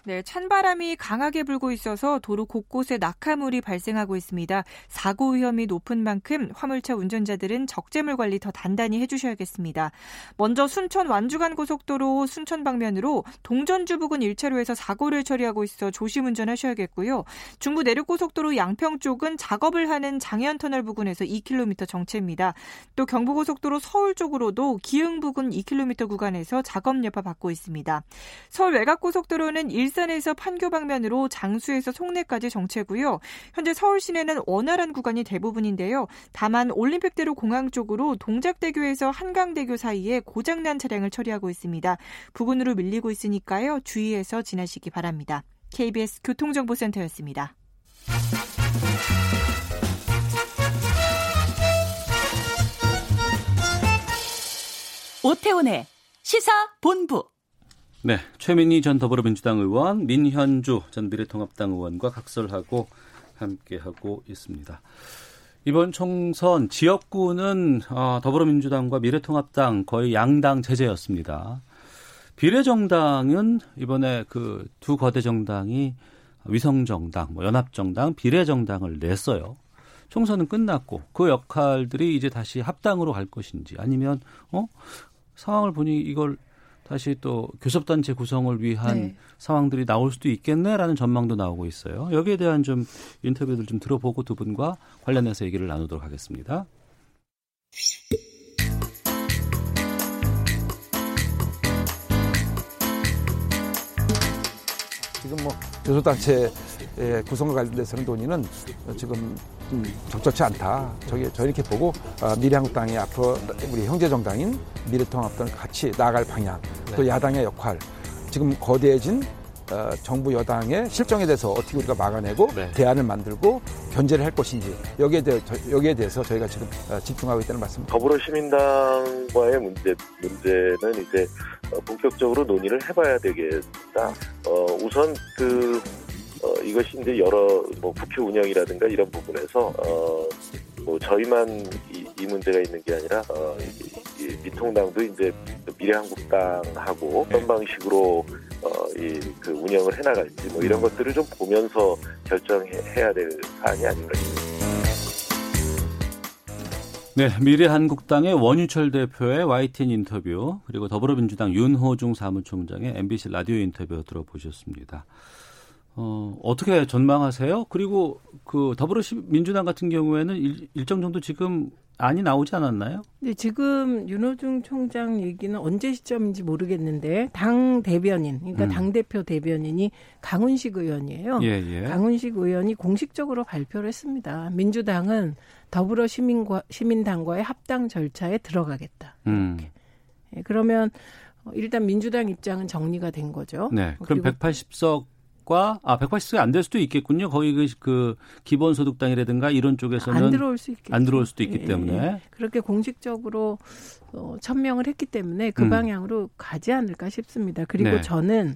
네, 찬바람이 강하게 불고 있어서 도로 곳곳에 낙하물이 발생하고 있습니다. 사고 위험이 높은 만큼 화물차 운전자들은 적재물 관리 더 단단히 해주셔야겠습니다. 먼저 순천 완주간 고속도로 순천 방면으로 동전주 부근 1차로에서 사고를 처리하고 있어 조심 운전하셔야겠고요. 중부 내륙 고속도로 양평 쪽은 작업을 하는 장현 터널 부근에서 2km 정체입니다. 또 경부고속도로 서울 쪽으로도 기흥 부근 2km 구간에서 작업 여파 받고 있습니다. 서울 외곽 고속도로는 일 일산에서 판교 방면으로 장수에서 송내까지 정체고요. 현재 서울 시내는 원활한 구간이 대부분인데요. 다만 올림픽대로 공항 쪽으로 동작대교에서 한강대교 사이에 고장난 차량을 처리하고 있습니다. 부근으로 밀리고 있으니까요. 주의해서 지나시기 바랍니다. KBS 교통정보센터였습니다. 오태훈의 시사 본부 네, 최민희 전 더불어민주당 의원, 민현주 전 미래통합당 의원과 각설하고 함께하고 있습니다. 이번 총선 지역구는 어, 더불어민주당과 미래통합당 거의 양당 제재였습니다. 비례정당은 이번에 그 두 거대 정당이 위성정당, 뭐 연합정당, 비례정당을 냈어요. 총선은 끝났고 그 역할들이 이제 다시 합당으로 갈 것인지 아니면 어 상황을 보니 이걸 다시 또 교섭단체 구성을 위한 네. 상황들이 나올 수도 있겠네라는 전망도 나오고 있어요. 여기에 대한 좀 인터뷰들 좀 들어보고 두 분과 관련해서 얘기를 나누도록 하겠습니다. 지금 뭐 교섭단체 구성과 관련돼서는 논의는 지금 음, 적절치 않다. 저기 저 이렇게 보고 어, 미래한국당이 앞으로 우리 형제 정당인 미래통합당을 같이 나아갈 방향, 또 네. 야당의 역할, 지금 거대해진 어, 정부 여당의 실정에 대해서 어떻게 우리가 막아내고 네. 대안을 만들고 견제를 할 것인지 여기에 대해 여기에 대해서 저희가 지금 어, 집중하고 있다는 말씀. 더불어시민당과의 문제 문제는 이제 어, 본격적으로 논의를 해봐야 되겠다. 어, 우선 그 어, 이것이 이제 여러 뭐 국회 운영이라든가 이런 부분에서 어, 뭐 저희만 이, 이 문제가 있는 게 아니라 어, 이, 이 미통당도 이제 미래한국당하고 어떤 방식으로 어, 이 그 운영을 해나갈지 뭐 이런 것들을 좀 보면서 결정해야 될 사안이 아닌가 싶습니다. 네, 미래한국당의 원유철 대표의 YTN 인터뷰 그리고 더불어민주당 윤호중 사무총장의 MBC 라디오 인터뷰 들어보셨습니다. 어, 어떻게 전망하세요? 그리고 그 더불어민주당 같은 경우에는 일, 일정 정도 지금 안이 나오지 않았나요? 네, 지금 윤호중 총장 얘기는 언제 시점인지 모르겠는데 당 대변인, 그러니까 음. 당 대표 대변인이 강훈식 의원이에요. 예, 예. 강훈식 의원이 공식적으로 발표를 했습니다. 민주당은 더불어 시민과 시민당과의 합당 절차에 들어가겠다. 음. 예, 그러면 어, 일단 민주당 입장은 정리가 된 거죠. 네. 그럼 그리 고 180석과 아 180석이 안될 수도 있겠군요. 거의 그, 그 기본소득당이라든가 이런 쪽에서는 안 들어올 수 있겠죠. 안 들어올 수도 있기 예, 때문에 예. 그렇게 공식적으로 어, 천명을 했기 때문에 그 음. 방향으로 가지 않을까 싶습니다. 그리고 네. 저는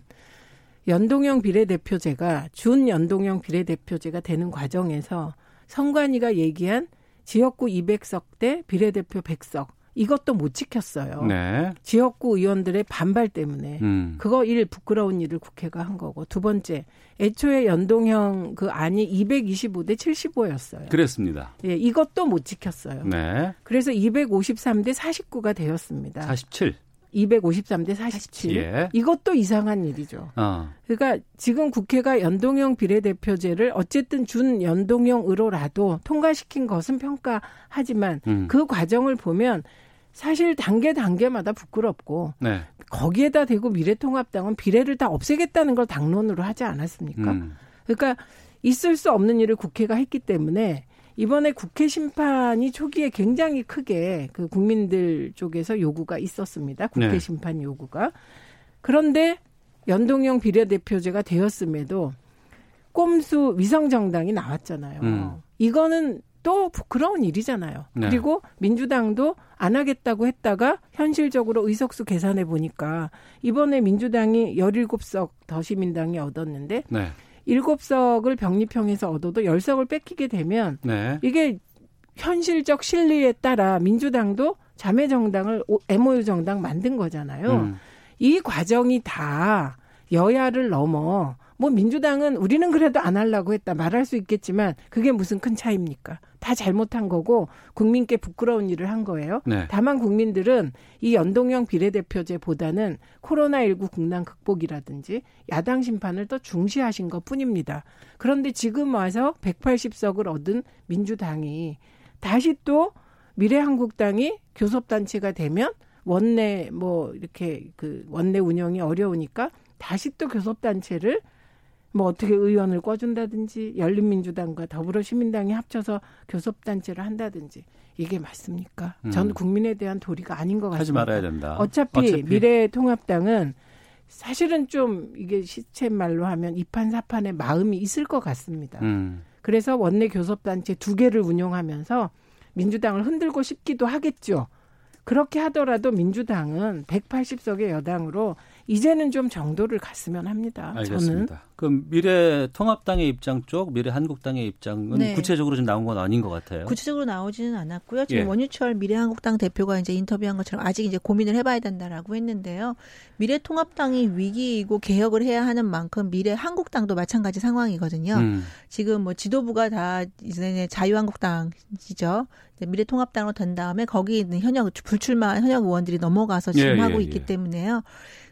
연동형 비례대표제가 준 연동형 비례대표제가 되는 과정에서 성관이가 얘기한 지역구 200석 대 비례대표 100석 이것도 못 지켰어요. 네. 지역구 의원들의 반발 때문에 음. 그거 일 부끄러운 일을 국회가 한 거고 두 번째 애초에 연동형 그 안이 225대 75였어요. 그랬습니다. 예, 이것도 못 지켰어요. 네. 그래서 253대 49가 되었습니다. 47. 253대 47. 예. 이것도 이상한 일이죠. 어. 그러니까 지금 국회가 연동형 비례대표제를 어쨌든 준 연동형으로라도 통과시킨 것은 평가하지만 음. 그 과정을 보면 사실 단계 단계마다 부끄럽고 네. 거기에다 대고 미래통합당은 비례를 다 없애겠다는 걸 당론으로 하지 않았습니까? 음. 그러니까 있을 수 없는 일을 국회가 했기 때문에 이번에 국회 심판이 초기에 굉장히 크게 그 국민들 쪽에서 요구가 있었습니다. 국회 네. 심판 요구가. 그런데 연동형 비례대표제가 되었음에도 꼼수 위성정당이 나왔잖아요. 음. 이거는 또 부끄러운 일이잖아요. 네. 그리고 민주당도 안 하겠다고 했다가 현실적으로 의석수 계산해 보니까 이번에 민주당이 17석 더 시민당이 얻었는데 네. 7석을 병립형에서 얻어도 10석을 뺏기게 되면 네. 이게 현실적 실리에 따라 민주당도 자매 정당을 오- MOU 정당 만든 거잖아요. 음. 이 과정이 다 여야를 넘어 뭐 민주당은 우리는 그래도 안 하려고 했다 말할 수 있겠지만 그게 무슨 큰 차이입니까? 다 잘못한 거고 국민께 부끄러운 일을 한 거예요. 네. 다만 국민들은 이 연동형 비례대표제보다는 코로나19 국난 극복이라든지 야당 심판을 더 중시하신 것 뿐입니다. 그런데 지금 와서 180석을 얻은 민주당이 다시 또 미래한국당이 교섭단체가 되면 원내 뭐 이렇게 그 원내 운영이 어려우니까 다시 또 교섭단체를 뭐 어떻게 의원을 꿔준다든지 열린민주당과 더불어시민당이 합쳐서 교섭단체를 한다든지 이게 맞습니까? 음. 전 국민에 대한 도리가 아닌 것 같습니다. 하지 말아야 된다. 어차피, 어차피. 미래통합당은 사실은 좀 이게 시쳇말로 하면 이판사판의 마음이 있을 것 같습니다. 음. 그래서 원내 교섭단체 두 개를 운영하면서 민주당을 흔들고 싶기도 하겠죠. 그렇게 하더라도 민주당은 180석의 여당으로 이제는 좀 정도를 갔으면 합니다. 저는 알겠습니다. 그럼 미래 통합당의 입장 쪽, 미래 한국당의 입장은 네. 구체적으로 좀 나온 건 아닌 것 같아요. 구체적으로 나오지는 않았고요. 지금 예. 원유철 미래 한국당 대표가 이제 인터뷰한 것처럼 아직 이제 고민을 해봐야 된다라고 했는데요. 미래 통합당이 위기이고 개혁을 해야 하는 만큼 미래 한국당도 마찬가지 상황이거든요. 음. 지금 뭐 지도부가 다 이제 자유한국당이죠. 이제 미래통합당으로 된 다음에 거기 있는 현역 불출마 현역 의원들이 넘어가서 지금 예, 하고 예, 있기 예. 때문에요.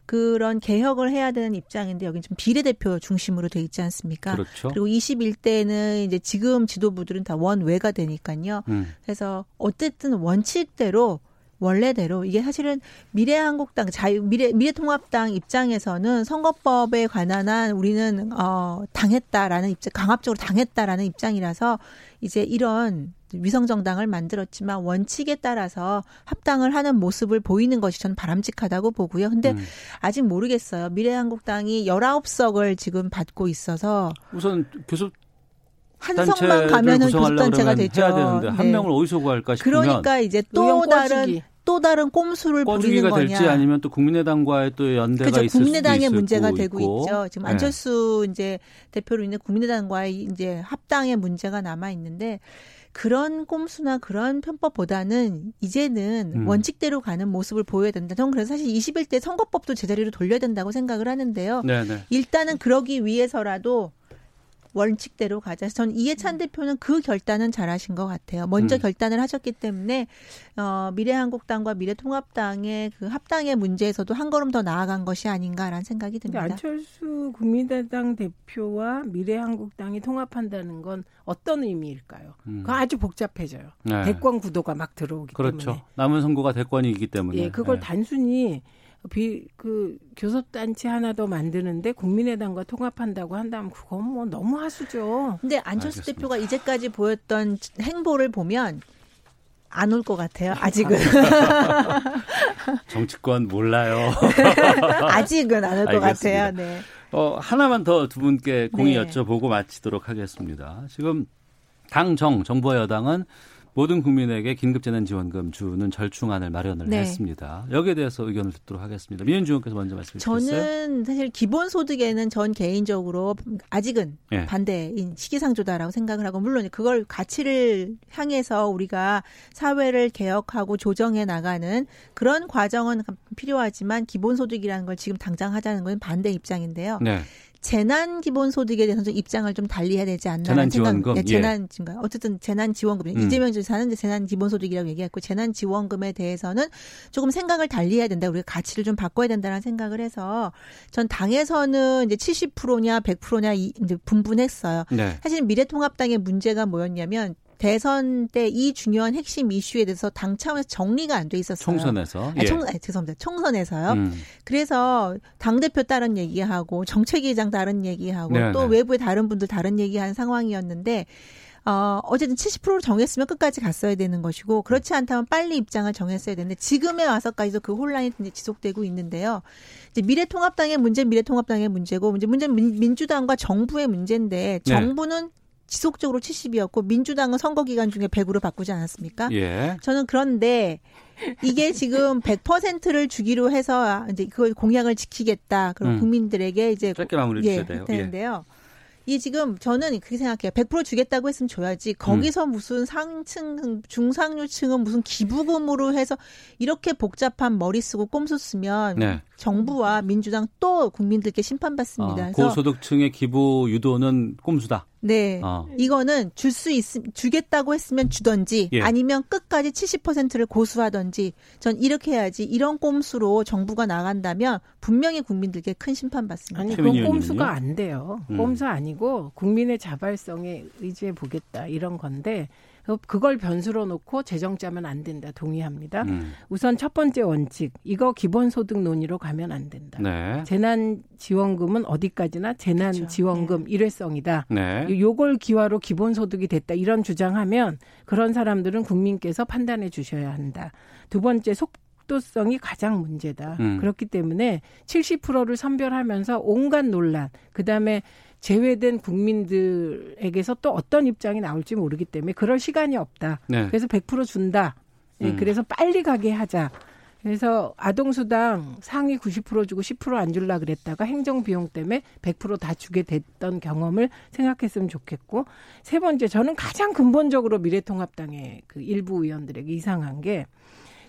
그런 개혁을 해야 되는 입장인데 여기 좀 비례대표 중심으로 돼 있지 않습니까? 그렇죠. 리고 21대는 이제 지금 지도부들은 다 원외가 되니까요. 음. 그래서 어쨌든 원칙대로 원래대로 이게 사실은 미래한국당 자유 미래 미래통합당 입장에서는 선거법에 관한 한 우리는 어 당했다라는 입장 강압적으로 당했다라는 입장이라서 이제 이런 위성 정당을 만들었지만 원칙에 따라서 합당을 하는 모습을 보이는 것이 저는 바람직하다고 보고요. 근데 음. 아직 모르겠어요. 미래한국당이 19석을 지금 받고 있어서 우선 교섭 한 단체를 석만 가면은 교섭단체가 되죠. 해야 되는데 한 네. 명을 어디서 구할까 싶으면 그러니까 이제 또 다른. 또 다른 꼼수를 부리는 거냐. 될지 아니면 또 국민의당과의 또 연대가 그죠. 있을 국민의당의 문제가 되고 있고. 있죠. 지금 네. 안철수 이제 대표로 있는 국민의당과의 이제 합당의 문제가 남아 있는데 그런 꼼수나 그런 편법보다는 이제는 음. 원칙대로 가는 모습을 보여야 된다. 저는 그래서 사실 21대 선거법도 제자리로 돌려야 된다고 생각을 하는데요. 네네. 일단은 그러기 위해서라도 원칙대로 가자. 전 이해찬 대표는 그 결단은 잘하신 것 같아요. 먼저 음. 결단을 하셨기 때문에 어, 미래한국당과 미래통합당의 그 합당의 문제에서도 한 걸음 더 나아간 것이 아닌가라는 생각이 듭니다. 안철수 국민의당 대표와 미래한국당이 통합한다는 건 어떤 의미일까요? 음. 그거 아주 복잡해져요. 네. 대권 구도가 막 들어오기 그렇죠. 때문에. 남은 선거가 대권이기 때문에. 예, 그걸 네. 단순히 비, 그 교섭단체 하나 더 만드는데 국민의당과 통합한다고 한다면 그건 뭐 너무 하수죠. 근데 안철수 알겠습니다. 대표가 이제까지 보였던 행보를 보면 안 올 것 같아요. 아직은. 정치권 몰라요. 아직은 안 올 것. 같아요. 네. 어, 하나만 더 두 분께 공의 네. 여쭤보고 마치도록 하겠습니다. 지금 당정 정부와 여당은 모든 국민에게 긴급재난지원금 주는 절충안을 마련을 네. 했습니다. 여기에 대해서 의견을 듣도록 하겠습니다. 민현주 의원께서 먼저 말씀해 주시겠어요? 저는 사실 기본소득에는 전 개인적으로 아직은 예. 반대인 시기상조다라고 생각을 하고 물론 그걸 가치를 향해서 우리가 사회를 개혁하고 조정해 나가는 그런 과정은 필요하지만 기본소득이라는 걸 지금 당장 하자는 건 반대 입장인데요. 네. 재난 기본소득에 대해서 좀 입장을 좀 달리해야 되지 않나 재난 지원금, 생각. 예. 재난 지금 어쨌든 재난 지원금 음. 이재명 지사는 재난 기본소득이라고 얘기했고 재난 지원금에 대해서는 조금 생각을 달리해야 된다. 우리가 가치를 좀 바꿔야 된다는 생각을 해서 전 당에서는 이제 70%냐 100%냐 이- 이제 분분했어요. 네. 사실 미래통합당의 문제가 뭐였냐면 대선 때 이 중요한 핵심 이슈에 대해서 당 차원에서 정리가 안 돼 있었어요. 총선에서. 아, 예. 총, 아, 죄송합니다. 총선에서요. 음. 그래서 당 대표 다른 얘기하고 정책위장 다른 얘기하고 네, 또 네. 외부의 다른 분들 다른 얘기하는 상황이었는데 어 어쨌든 70%를 정했으면 끝까지 갔어야 되는 것이고 그렇지 않다면 빨리 입장을 정했어야 되는데 지금에 와서까지도 그 혼란이 지속되고 있는데요. 이제 미래통합당의 문제, 미래통합당의 문제고 이제 문제는 민- 민주당과 정부의 문제인데 네. 정부는 지속적으로 70이었고 민주당은 선거 기간 중에 100으로 바꾸지 않았습니까? 예. 저는 그런데 이게 지금 100%를 주기로 해서 이제 그걸 공약을 지키겠다. 그럼 음. 국민들에게 이제 짧게 마무리 예, 주셔야 돼요. 되는데요. 이 지금 저는 그렇게 생각해요. 100% 주겠다고 했으면 줘야지. 거기서 음. 무슨 상층, 중상류층은 무슨 기부금으로 해서 이렇게 복잡한 머리 쓰고 꼼수 쓰면 네. 정부와 민주당 또 국민들께 심판받습니다. 어, 그래서 고소득층의 기부 유도는 꼼수다. 네. 어. 이거는 줄 수 있, 주겠다고 했으면 주던지 예. 아니면 끝까지 70%를 고수하던지 전 이렇게 해야지 이런 꼼수로 정부가 나간다면 분명히 국민들께 큰 심판받습니다. 아니 그건 꼼수가? 안 돼요. 음. 꼼수 아니고 국민의 자발성에 의지해 보겠다 이런 건데 그걸 변수로 놓고 재정 짜면 안 된다. 동의합니다. 음. 우선 첫 번째 원칙 이거 기본소득 논의로 가면 안 된다. 네. 재난지원금은 어디까지나 재난지원금 일회성이다. 네. 요걸 기화로 기본소득이 됐다 이런 주장하면 그런 사람들은 국민께서 판단해 주셔야 한다. 두 번째 속도성이 가장 문제다. 음. 그렇기 때문에 70%를 선별하면서 온갖 논란, 그 다음에 제외된 국민들에게서 또 어떤 입장이 나올지 모르기 때문에 그럴 시간이 없다. 네. 그래서 100% 준다. 예, 음. 그래서 빨리 가게 하자. 그래서 아동수당 상위 90% 주고 10%안 줄라 그랬다가 행정비용 때문에 100%다 주게 됐던 경험을 생각했으면 좋겠고 세 번째 저는 가장 근본적으로 미래통합당의 그 일부 의원들에게 이상한 게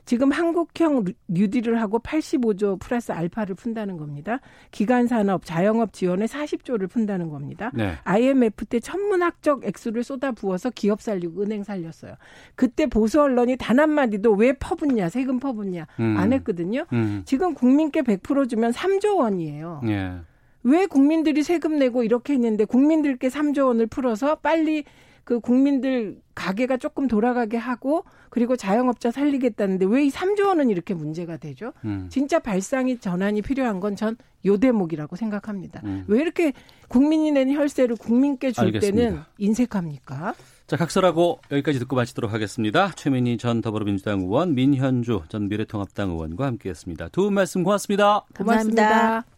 지금 한국형 뉴딜을 하고 85조 플러스 알파를 푼다는 겁니다. 기간 산업, 자영업 지원에 40조를 푼다는 겁니다. 네. IMF 때 천문학적 액수를 쏟아 부어서 기업 살리고 은행 살렸어요. 그때 보수 언론이 단 한마디도 왜 퍼붓냐, 세금 퍼붓냐 음. 안 했거든요. 음. 지금 국민께 100% 주면 3조 원이에요. 예. 왜 국민들이 세금 내고 이렇게 했는데 국민들께 3조 원을 풀어서 빨리 그 국민들 가게가 조금 돌아가게 하고 그리고 자영업자 살리겠다는데 왜 이 3조 원은 이렇게 문제가 되죠? 음. 진짜 발상이 전환이 필요한 건 전 요 대목이라고 생각합니다. 음. 왜 이렇게 국민이 낸 혈세를 국민께 줄 알겠습니다. 때는 인색합니까? 자, 각설하고 여기까지 듣고 마치도록 하겠습니다. 최민희 전 더불어민주당 의원, 민현주 전 미래통합당 의원과 함께했습니다. 두 분 말씀 고맙습니다. 고맙습니다.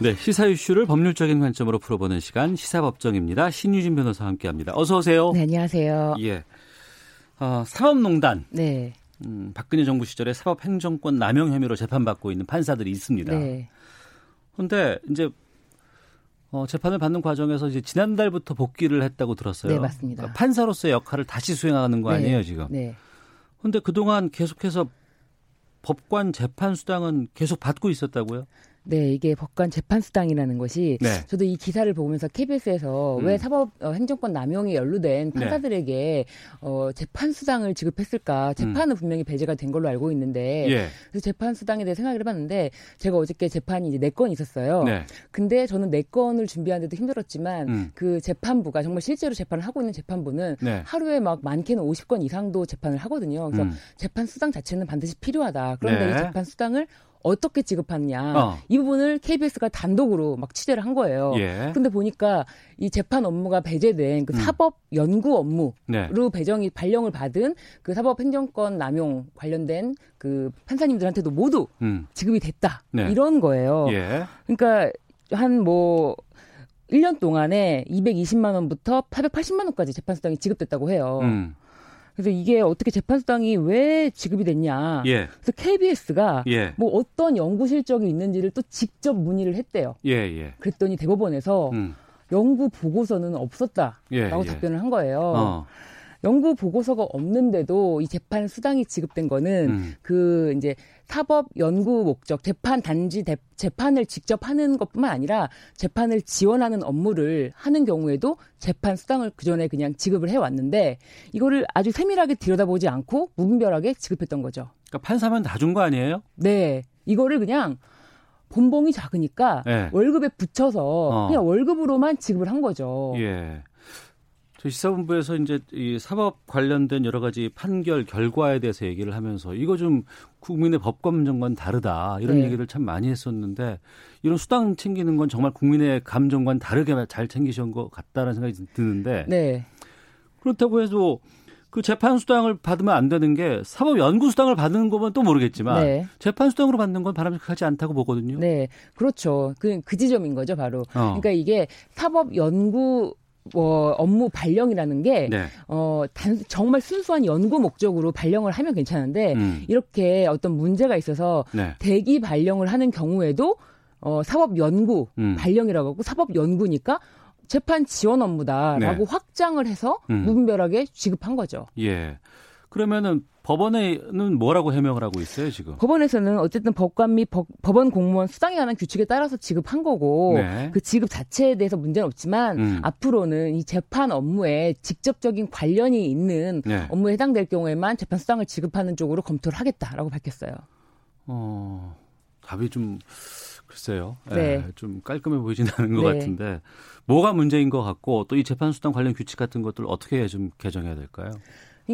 네, 시사 이슈를 법률적인 관점으로 풀어보는 시간 시사법정입니다. 신유진 변호사와 함께합니다. 어서 오세요. 네, 안녕하세요. 예, 어, 사법농단. 네. 음, 박근혜 정부 시절에 사법행정권 남용 혐의로 재판받고 있는 판사들이 있습니다. 네. 그런데 이제 어, 재판을 받는 과정에서 이제 지난달부터 복귀를 했다고 들었어요. 네, 맞습니다. 그러니까 판사로서의 역할을 다시 수행하는 거 네, 아니에요, 지금? 네. 그런데 그동안 계속해서 법관 재판 수당은 계속 받고 있었다고요? 네, 이게 법관 재판 수당이라는 것이 네. 저도 이 기사를 보면서 KBS에서 음. 왜 사법 어, 행정권 남용에 연루된 판사들에게 어, 재판 수당을 지급했을까? 재판은 분명히 배제가 된 걸로 알고 있는데 예. 그래서 재판 수당에 대해 생각을 해봤는데 제가 어저께 재판이 이제 네 건 있었어요. 네. 근데 저는 네 건을 준비하는데도 힘들었지만 음. 그 재판부가 정말 실제로 재판을 하고 있는 재판부는 네. 하루에 막 많게는 50건 이상도 재판을 하거든요. 그래서 음. 재판 수당 자체는 반드시 필요하다. 그런데 네. 이 재판 수당을 어떻게 지급하느냐 어. 이 부분을 KBS가 단독으로 막 취재를 한 거예요. 예. 근데 보니까 이 재판 업무가 배제된 그 음. 사법 연구 업무로 네. 배정이 발령을 받은 그 사법 행정권 남용 관련된 그 판사님들한테도 모두 음. 지급이 됐다. 네. 이런 거예요. 예. 그러니까 한뭐 1년 동안에 220만 원부터 880만 원까지 재판 수당이 지급됐다고 해요. 음. 그래서 이게 어떻게 재판 수당이 왜 지급이 됐냐? 예. 그래서 KBS가 예. 뭐 어떤 연구 실적이 있는지를 또 직접 문의를 했대요. 예, 예. 그랬더니 대법원에서 음. 연구 보고서는 없었다라고 예, 예. 답변을 한 거예요. 어. 연구 보고서가 없는데도 이 재판 수당이 지급된 거는 음. 그 이제 사법 연구 목적 재판 단지 대- 재판을 직접 하는 것뿐만 아니라 재판을 지원하는 업무를 하는 경우에도 재판 수당을 그 전에 그냥 지급을 해 왔는데 이거를 아주 세밀하게 들여다보지 않고 무분별하게 지급했던 거죠. 그러니까 판사면 다준 거 아니에요? 네. 이거를 그냥 본봉이 작으니까 네. 월급에 붙여서 어. 그냥 월급으로만 지급을 한 거죠. 예. 저희 시사본부에서 이제 이 사법 관련된 여러 가지 판결 결과에 대해서 얘기를 하면서 이거 좀 국민의 법감정과는 다르다 이런 네. 얘기를 참 많이 했었는데 이런 수당 챙기는 건 정말 국민의 감정과는 다르게 잘 챙기신 것 같다는 생각이 드는데 네. 그렇다고 해도 그 재판 수당을 받으면 안 되는 게 사법 연구 수당을 받는 거면 또 모르겠지만 네. 재판 수당으로 받는 건 바람직하지 않다고 보거든요. 네, 그렇죠. 그, 그 지점인 거죠, 바로. 어. 그러니까 이게 사법 연구 뭐 업무 발령이라는 게 네. 어, 단, 정말 순수한 연구 목적으로 발령을 하면 괜찮은데 음. 이렇게 어떤 문제가 있어서 네. 대기 발령을 하는 경우에도 어, 사법 연구 음. 발령이라고 하고 사법 연구니까 재판 지원 업무다라고 네. 확장을 해서 음. 무분별하게 지급한 거죠. 예. 그러면은 법원에는 뭐라고 해명을 하고 있어요 지금? 법원에서는 어쨌든 법관 및 법, 원 공무원 수당에 관한 규칙에 따라서 지급한 거고 네. 그 지급 자체에 대해서 문제는 없지만 음. 앞으로는 이 재판 업무에 직접적인 관련이 있는 네. 업무에 해당될 경우에만 재판 수당을 지급하는 쪽으로 검토를 하겠다라고 밝혔어요. 어, 답이 좀 글쎄요. 예, 네. 좀 깔끔해 보이진 않은 것 네. 같은데 뭐가 문제인 것 같고 또 이 재판 수당 관련 규칙 같은 것들 어떻게 좀 개정해야 될까요?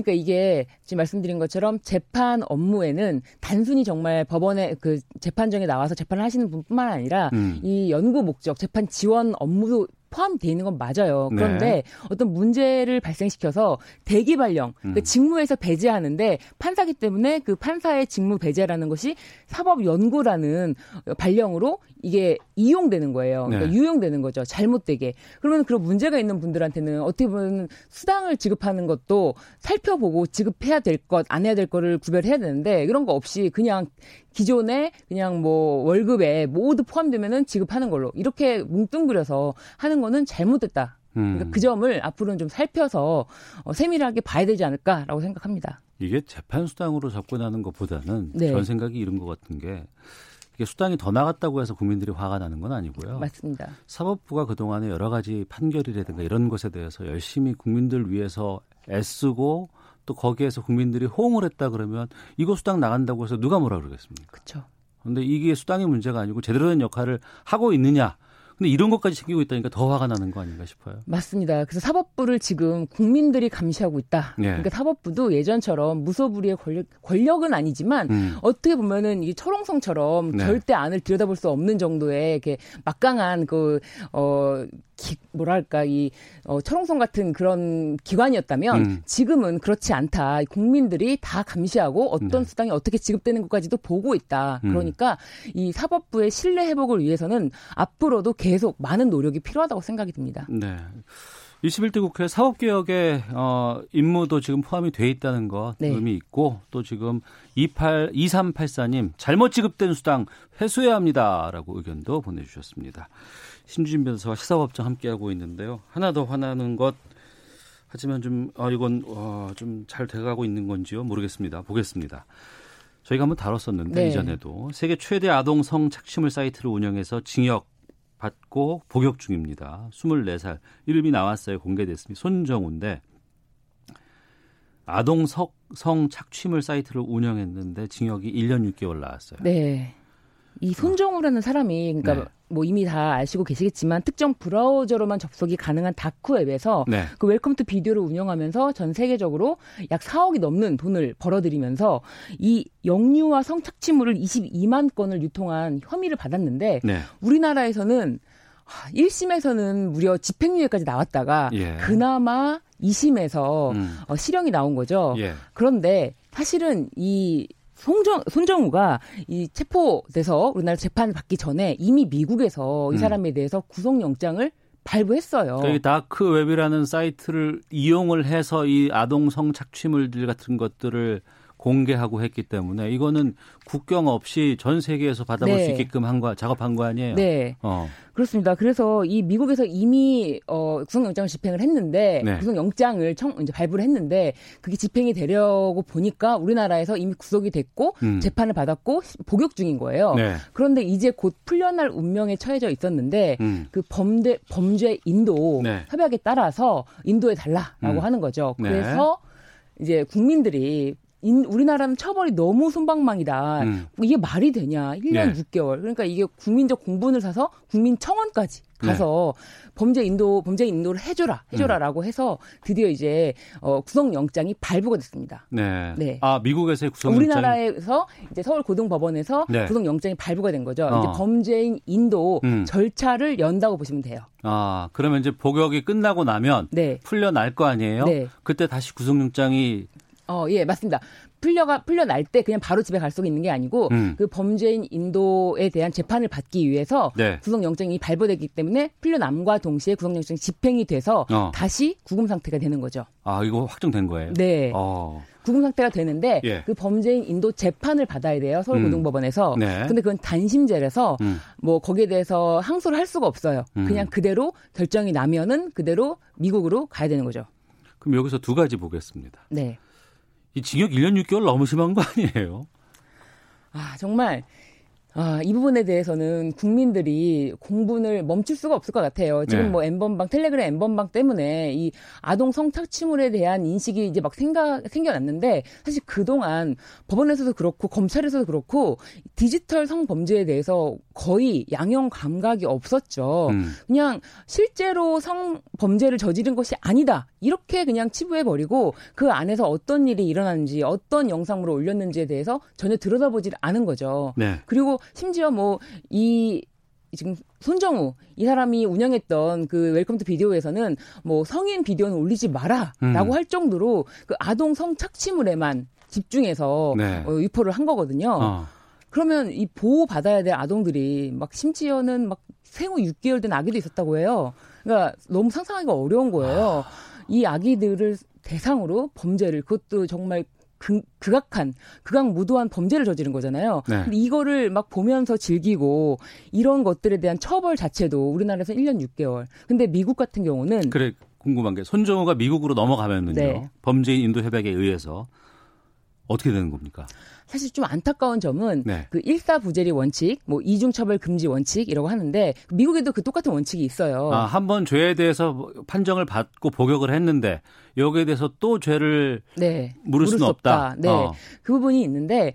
그러니까 이게 지금 말씀드린 것처럼 재판 업무에는 단순히 정말 법원에 그 재판정에 나와서 재판을 하시는 분뿐만 아니라 음. 이 연구 목적 재판 지원 업무도 포함되어 있는 건 맞아요. 네. 그런데 어떤 문제를 발생시켜서 대기 발령, 그러니까 음. 직무에서 배제하는데 판사기 때문에 그 판사의 직무 배제라는 것이 사법 연구라는 발령으로 이게 이용되는 거예요. 그러니까 네. 유용되는 거죠. 잘못되게. 그러면 그런 문제가 있는 분들한테는 어떻게 보면 수당을 지급하는 것도 살펴보고 지급해야 될 것, 안 해야 될 거를 구별해야 되는데 이런 거 없이 그냥 기존에 그냥 뭐 월급에 모두 포함되면은 지급하는 걸로 이렇게 뭉뚱그려서 하는 거는 잘못됐다. 그러니까 음. 그 점을 앞으로는 좀 살펴서 어, 세밀하게 봐야 되지 않을까라고 생각합니다. 이게 재판 수당으로 접근하는 것보다는 네. 전 생각이 이런 것 같은 게 이게 수당이 더 나갔다고 해서 국민들이 화가 나는 건 아니고요. 맞습니다. 사법부가 그동안에 여러 가지 판결이라든가 이런 것에 대해서 열심히 국민들 위해서 애쓰고 또 거기에서 국민들이 호응을 했다 그러면 이거 수당 나간다고 해서 누가 뭐라 그러겠습니까? 그렇죠. 근데 이게 수당의 문제가 아니고 제대로 된 역할을 하고 있느냐 근데 이런 것까지 챙기고 있다니까 더 화가 나는 거 아닌가 싶어요. 맞습니다. 그래서 사법부를 지금 국민들이 감시하고 있다. 예. 그러니까 사법부도 예전처럼 무소불위의 권력, 권력 은 아니지만 음. 어떻게 보면은 이 철옹성처럼 네. 절대 안을 들여다볼 수 없는 정도의 이렇게 막강한 그, 어, 기, 뭐랄까, 이, 어, 철옹성 같은 그런 기관이었다면 음. 지금은 그렇지 않다. 국민들이 다 감시하고 어떤 네. 수당이 어떻게 지급되는 것까지도 보고 있다. 음. 그러니까 이 사법부의 신뢰 회복을 위해서는 앞으로도 계속 많은 노력이 필요하다고 생각이 듭니다. 네. 21대 국회 사법개혁의 어, 임무도 지금 포함이 돼 있다는 것 네. 의미 있고 또 지금 28, 2384님 잘못 지급된 수당 회수해야 합니다라고 의견도 보내주셨습니다. 신주진 변호사와 시사법정 함께하고 있는데요. 하나 더 화나는 것 하지만 좀 아, 이건 어, 좀잘 돼가고 있는 건지요 모르겠습니다. 보겠습니다. 저희가 한번 다뤘었는데 네. 이전에도 세계 최대 아동 성 착취물 사이트를 운영해서 징역 받고 복역 중입니다. 24살 이름이 나왔어요. 공개됐습니다. 손정우인데 아동 석, 성 착취물 사이트를 운영했는데 징역이 1년 6개월 나왔어요. 네. 이 손정우라는 사람이 그러니까 네. 뭐 이미 다 아시고 계시겠지만 특정 브라우저로만 접속이 가능한 다크 웹에서 네. 그 웰컴 투 비디오를 운영하면서 전 세계적으로 약 4억이 넘는 돈을 벌어들이면서 이 영유아 성착취물을 22만 건을 유통한 혐의를 받았는데 네. 우리나라에서는 1심에서는 무려 집행유예까지 나왔다가 예. 그나마 2심에서 음. 어, 실형이 나온 거죠. 예. 그런데 사실은 이 송정, 손정우가 이 체포돼서 우리나라 재판을 받기 전에 이미 미국에서 이 음. 사람에 대해서 구속영장을 발부했어요. 그 다크 웹이라는 사이트를 이용을 해서 이 아동 성 착취물들 같은 것들을 공개하고 했기 때문에 이거는 국경 없이 전 세계에서 받아볼 네. 수 있게끔 한 거, 작업한 거 아니에요? 네. 어. 그렇습니다. 그래서 이 미국에서 이미 어 구속영장을 집행을 했는데 네. 구속영장을 청 이제 발부를 했는데 그게 집행이 되려고 보니까 우리나라에서 이미 구속이 됐고 음. 재판을 받았고 복역 중인 거예요. 네. 그런데 이제 곧 풀려날 운명에 처해져 있었는데 음. 그 범죄 범죄 인도 네. 협약에 따라서 인도에 달라라고 음. 하는 거죠. 네. 그래서 이제 국민들이 인, 우리나라는 처벌이 너무 손방망이다. 음. 이게 말이 되냐? 1년 네. 6개월. 그러니까 이게 국민적 공분을 사서 국민청원까지 가서 범죄 인도 범죄 인도를 해줘라 음. 해줘라라고 해서 드디어 이제 어, 구속영장이 발부가 됐습니다. 네. 네. 아, 미국에서의 구속영장 우리나라에서 이제 서울 고등법원에서 네. 구속영장이 발부가 된 거죠. 어. 이제 범죄인 인도 음. 절차를 연다고 보시면 돼요. 아, 그러면 이제 복역이 끝나고 나면 네. 풀려날 거 아니에요? 네. 그때 다시 구속영장이 어, 예, 맞습니다. 풀려가 풀려날 때 그냥 바로 집에 갈 수가 있는 게 아니고 음. 그 범죄인 인도에 대한 재판을 받기 위해서 네. 구속영장이 발부되기 때문에 풀려남과 동시에 구속영장이 집행이 돼서 어. 다시 구금 상태가 되는 거죠. 아, 이거 확정된 거예요? 네. 어. 구금 상태가 되는데 예. 그 범죄인 인도 재판을 받아야 돼요 서울 음. 고등법원에서. 네. 근데 그건 단심제라서 음. 뭐 거기에 대해서 항소를 할 수가 없어요. 음. 그냥 그대로 결정이 나면은 그대로 미국으로 가야 되는 거죠. 그럼 여기서 두 가지 보겠습니다. 네. 이 징역 1년 6개월 너무 심한 거 아니에요? 아, 정말, 아, 이 부분에 대해서는 국민들이 공분을 멈출 수가 없을 것 같아요. 지금 네. 뭐 엠번방, 텔레그램 엠번방 때문에 이 아동 성착취물에 대한 인식이 이제 막 생각, 생겨났는데 사실 그동안 법원에서도 그렇고 검찰에서도 그렇고 디지털 성범죄에 대해서 거의 양형 감각이 없었죠. 음. 그냥 실제로 성범죄를 저지른 것이 아니다. 이렇게 그냥 치부해 버리고 그 안에서 어떤 일이 일어났는지 어떤 영상으로 올렸는지에 대해서 전혀 들여다보질 않은 거죠. 네. 그리고 심지어 뭐이 지금 손정우 이 사람이 운영했던 그 웰컴 투 비디오에서는 뭐 성인 비디오는 올리지 마라라고 음. 할 정도로 그 아동 성착취물에만 집중해서 네. 어, 유포를 한 거거든요. 어. 그러면 이 보호 받아야 될 아동들이 막 심지어는 막 생후 6개월 된 아기도 있었다고 해요. 그러니까 너무 상상하기가 어려운 거예요. 이 아기들을 대상으로 범죄를 그것도 정말 극, 극악한 극악 무도한 범죄를 저지른 거잖아요. 네. 근데 이거를 막 보면서 즐기고 이런 것들에 대한 처벌 자체도 우리나라에서 1년 6개월. 근데 미국 같은 경우는 그래 궁금한 게 손정우가 미국으로 넘어가면은요 네. 범죄인 인도 협약에 의해서 어떻게 되는 겁니까? 사실 좀 안타까운 점은 네. 그 일사부재리 원칙, 뭐 이중처벌 금지 원칙 이라고 하는데 미국에도 그 똑같은 원칙이 있어요. 아, 한 번 죄에 대해서 뭐 판정을 받고 복역을 했는데 여기에 대해서 또 죄를 네. 물을 수는 수 없다. 네. 어. 그 부분이 있는데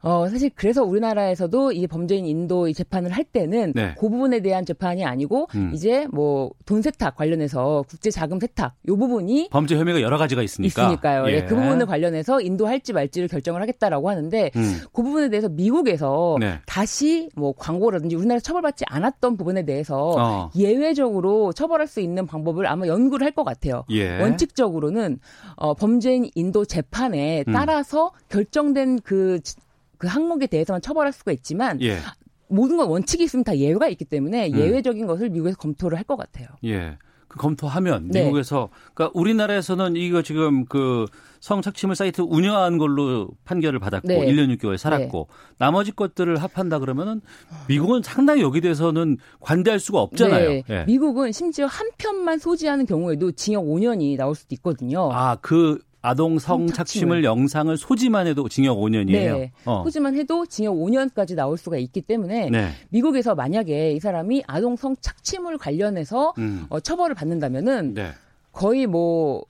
어, 사실 그래서 우리나라에서도 이 범죄인 인도 이 재판을 할 때는 네. 그 부분에 대한 재판이 아니고 음. 이제 뭐 돈 세탁 관련해서 국제 자금 세탁 요 부분이 범죄 혐의가 여러 가지가 있으니까. 있으니까요. 예. 예. 그 부분을 관련해서 인도할지 말지를 결정을 하겠다라고 하는데 음. 그 부분에 대해서 미국에서 네. 다시 뭐 광고라든지 우리나라 처벌받지 않았던 부분에 대해서 어. 예외적으로 처벌할 수 있는 방법을 아마 연구를 할 것 같아요. 예. 원칙적으로는 어, 범죄인 인도 재판에 음. 따라서 결정된 그, 그 항목에 대해서만 처벌할 수가 있지만 예. 모든 건 원칙이 있으면 다 예외가 있기 때문에 음. 예외적인 것을 미국에서 검토를 할 것 같아요. 예. 그 검토하면 네. 미국에서 그러니까 우리나라에서는 이거 지금 그 성착취물 사이트 운영한 걸로 판결을 받았고 네. 1년 6개월 살았고 나머지 것들을 합한다 그러면은 미국은 상당히 여기 대해서는 관대할 수가 없잖아요. 네. 예. 미국은 심지어 한 편만 소지하는 경우에도 징역 5년이 나올 수도 있거든요. 아, 그 아동 성착취물 영상을 소지만 해도 징역 5년이에요. 네. 어. 소지만 해도 징역 5년까지 나올 수가 있기 때문에 네. 미국에서 만약에 이 사람이 아동 성착취물 관련해서 음. 어, 처벌을 받는다면은 네. 거의 뭐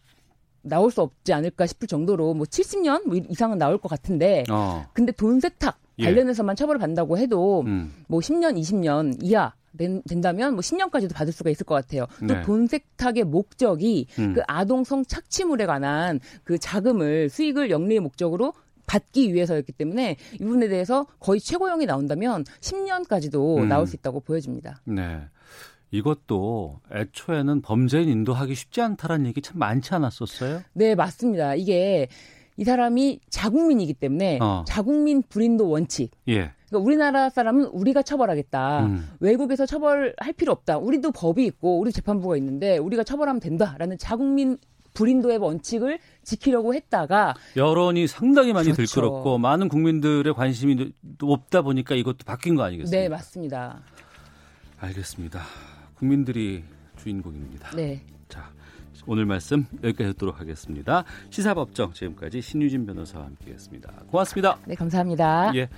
나올 수 없지 않을까 싶을 정도로 뭐 70년 뭐 이상은 나올 것 같은데 어. 근데 돈 세탁 예. 관련해서만 처벌을 받는다고 해도 음. 뭐 10년, 20년 이하 된, 된다면 뭐 10년까지도 받을 수가 있을 것 같아요. 네. 또돈 세탁의 목적이 음. 그 아동 성 착취물에 관한 그 자금을 수익을 영리의 목적으로 받기 위해서였기 때문에 이 부분에 대해서 거의 최고형이 나온다면 10년까지도 음. 나올 수 있다고 보여집니다. 네. 이것도 애초에는 범죄인 인도하기 쉽지 않다라는 얘기 참 많지 않았었어요? 네, 맞습니다. 이게 이 사람이 자국민이기 때문에 어. 자국민 불인도 원칙. 예. 그러니까 우리나라 사람은 우리가 처벌하겠다. 음. 외국에서 처벌할 필요 없다. 우리도 법이 있고 우리 재판부가 있는데 우리가 처벌하면 된다라는 자국민 불인도의 원칙을 지키려고 했다가 여론이 상당히 많이 그렇죠. 들끓었고 많은 국민들의 관심이 높다 보니까 이것도 바뀐 거 아니겠습니까? 네, 맞습니다. 알겠습니다. 국민들이 주인공입니다. 네. 자, 오늘 말씀 여기까지 듣도록 하겠습니다. 시사법정 지금까지 신유진 변호사와 함께했습니다. 고맙습니다. 네, 감사합니다. 예,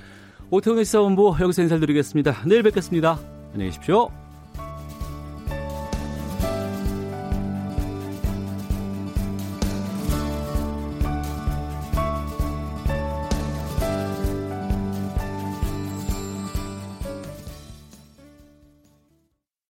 오태훈의 시사본부 여기서 인사드리겠습니다. 내일 뵙겠습니다. 안녕히 계십시오.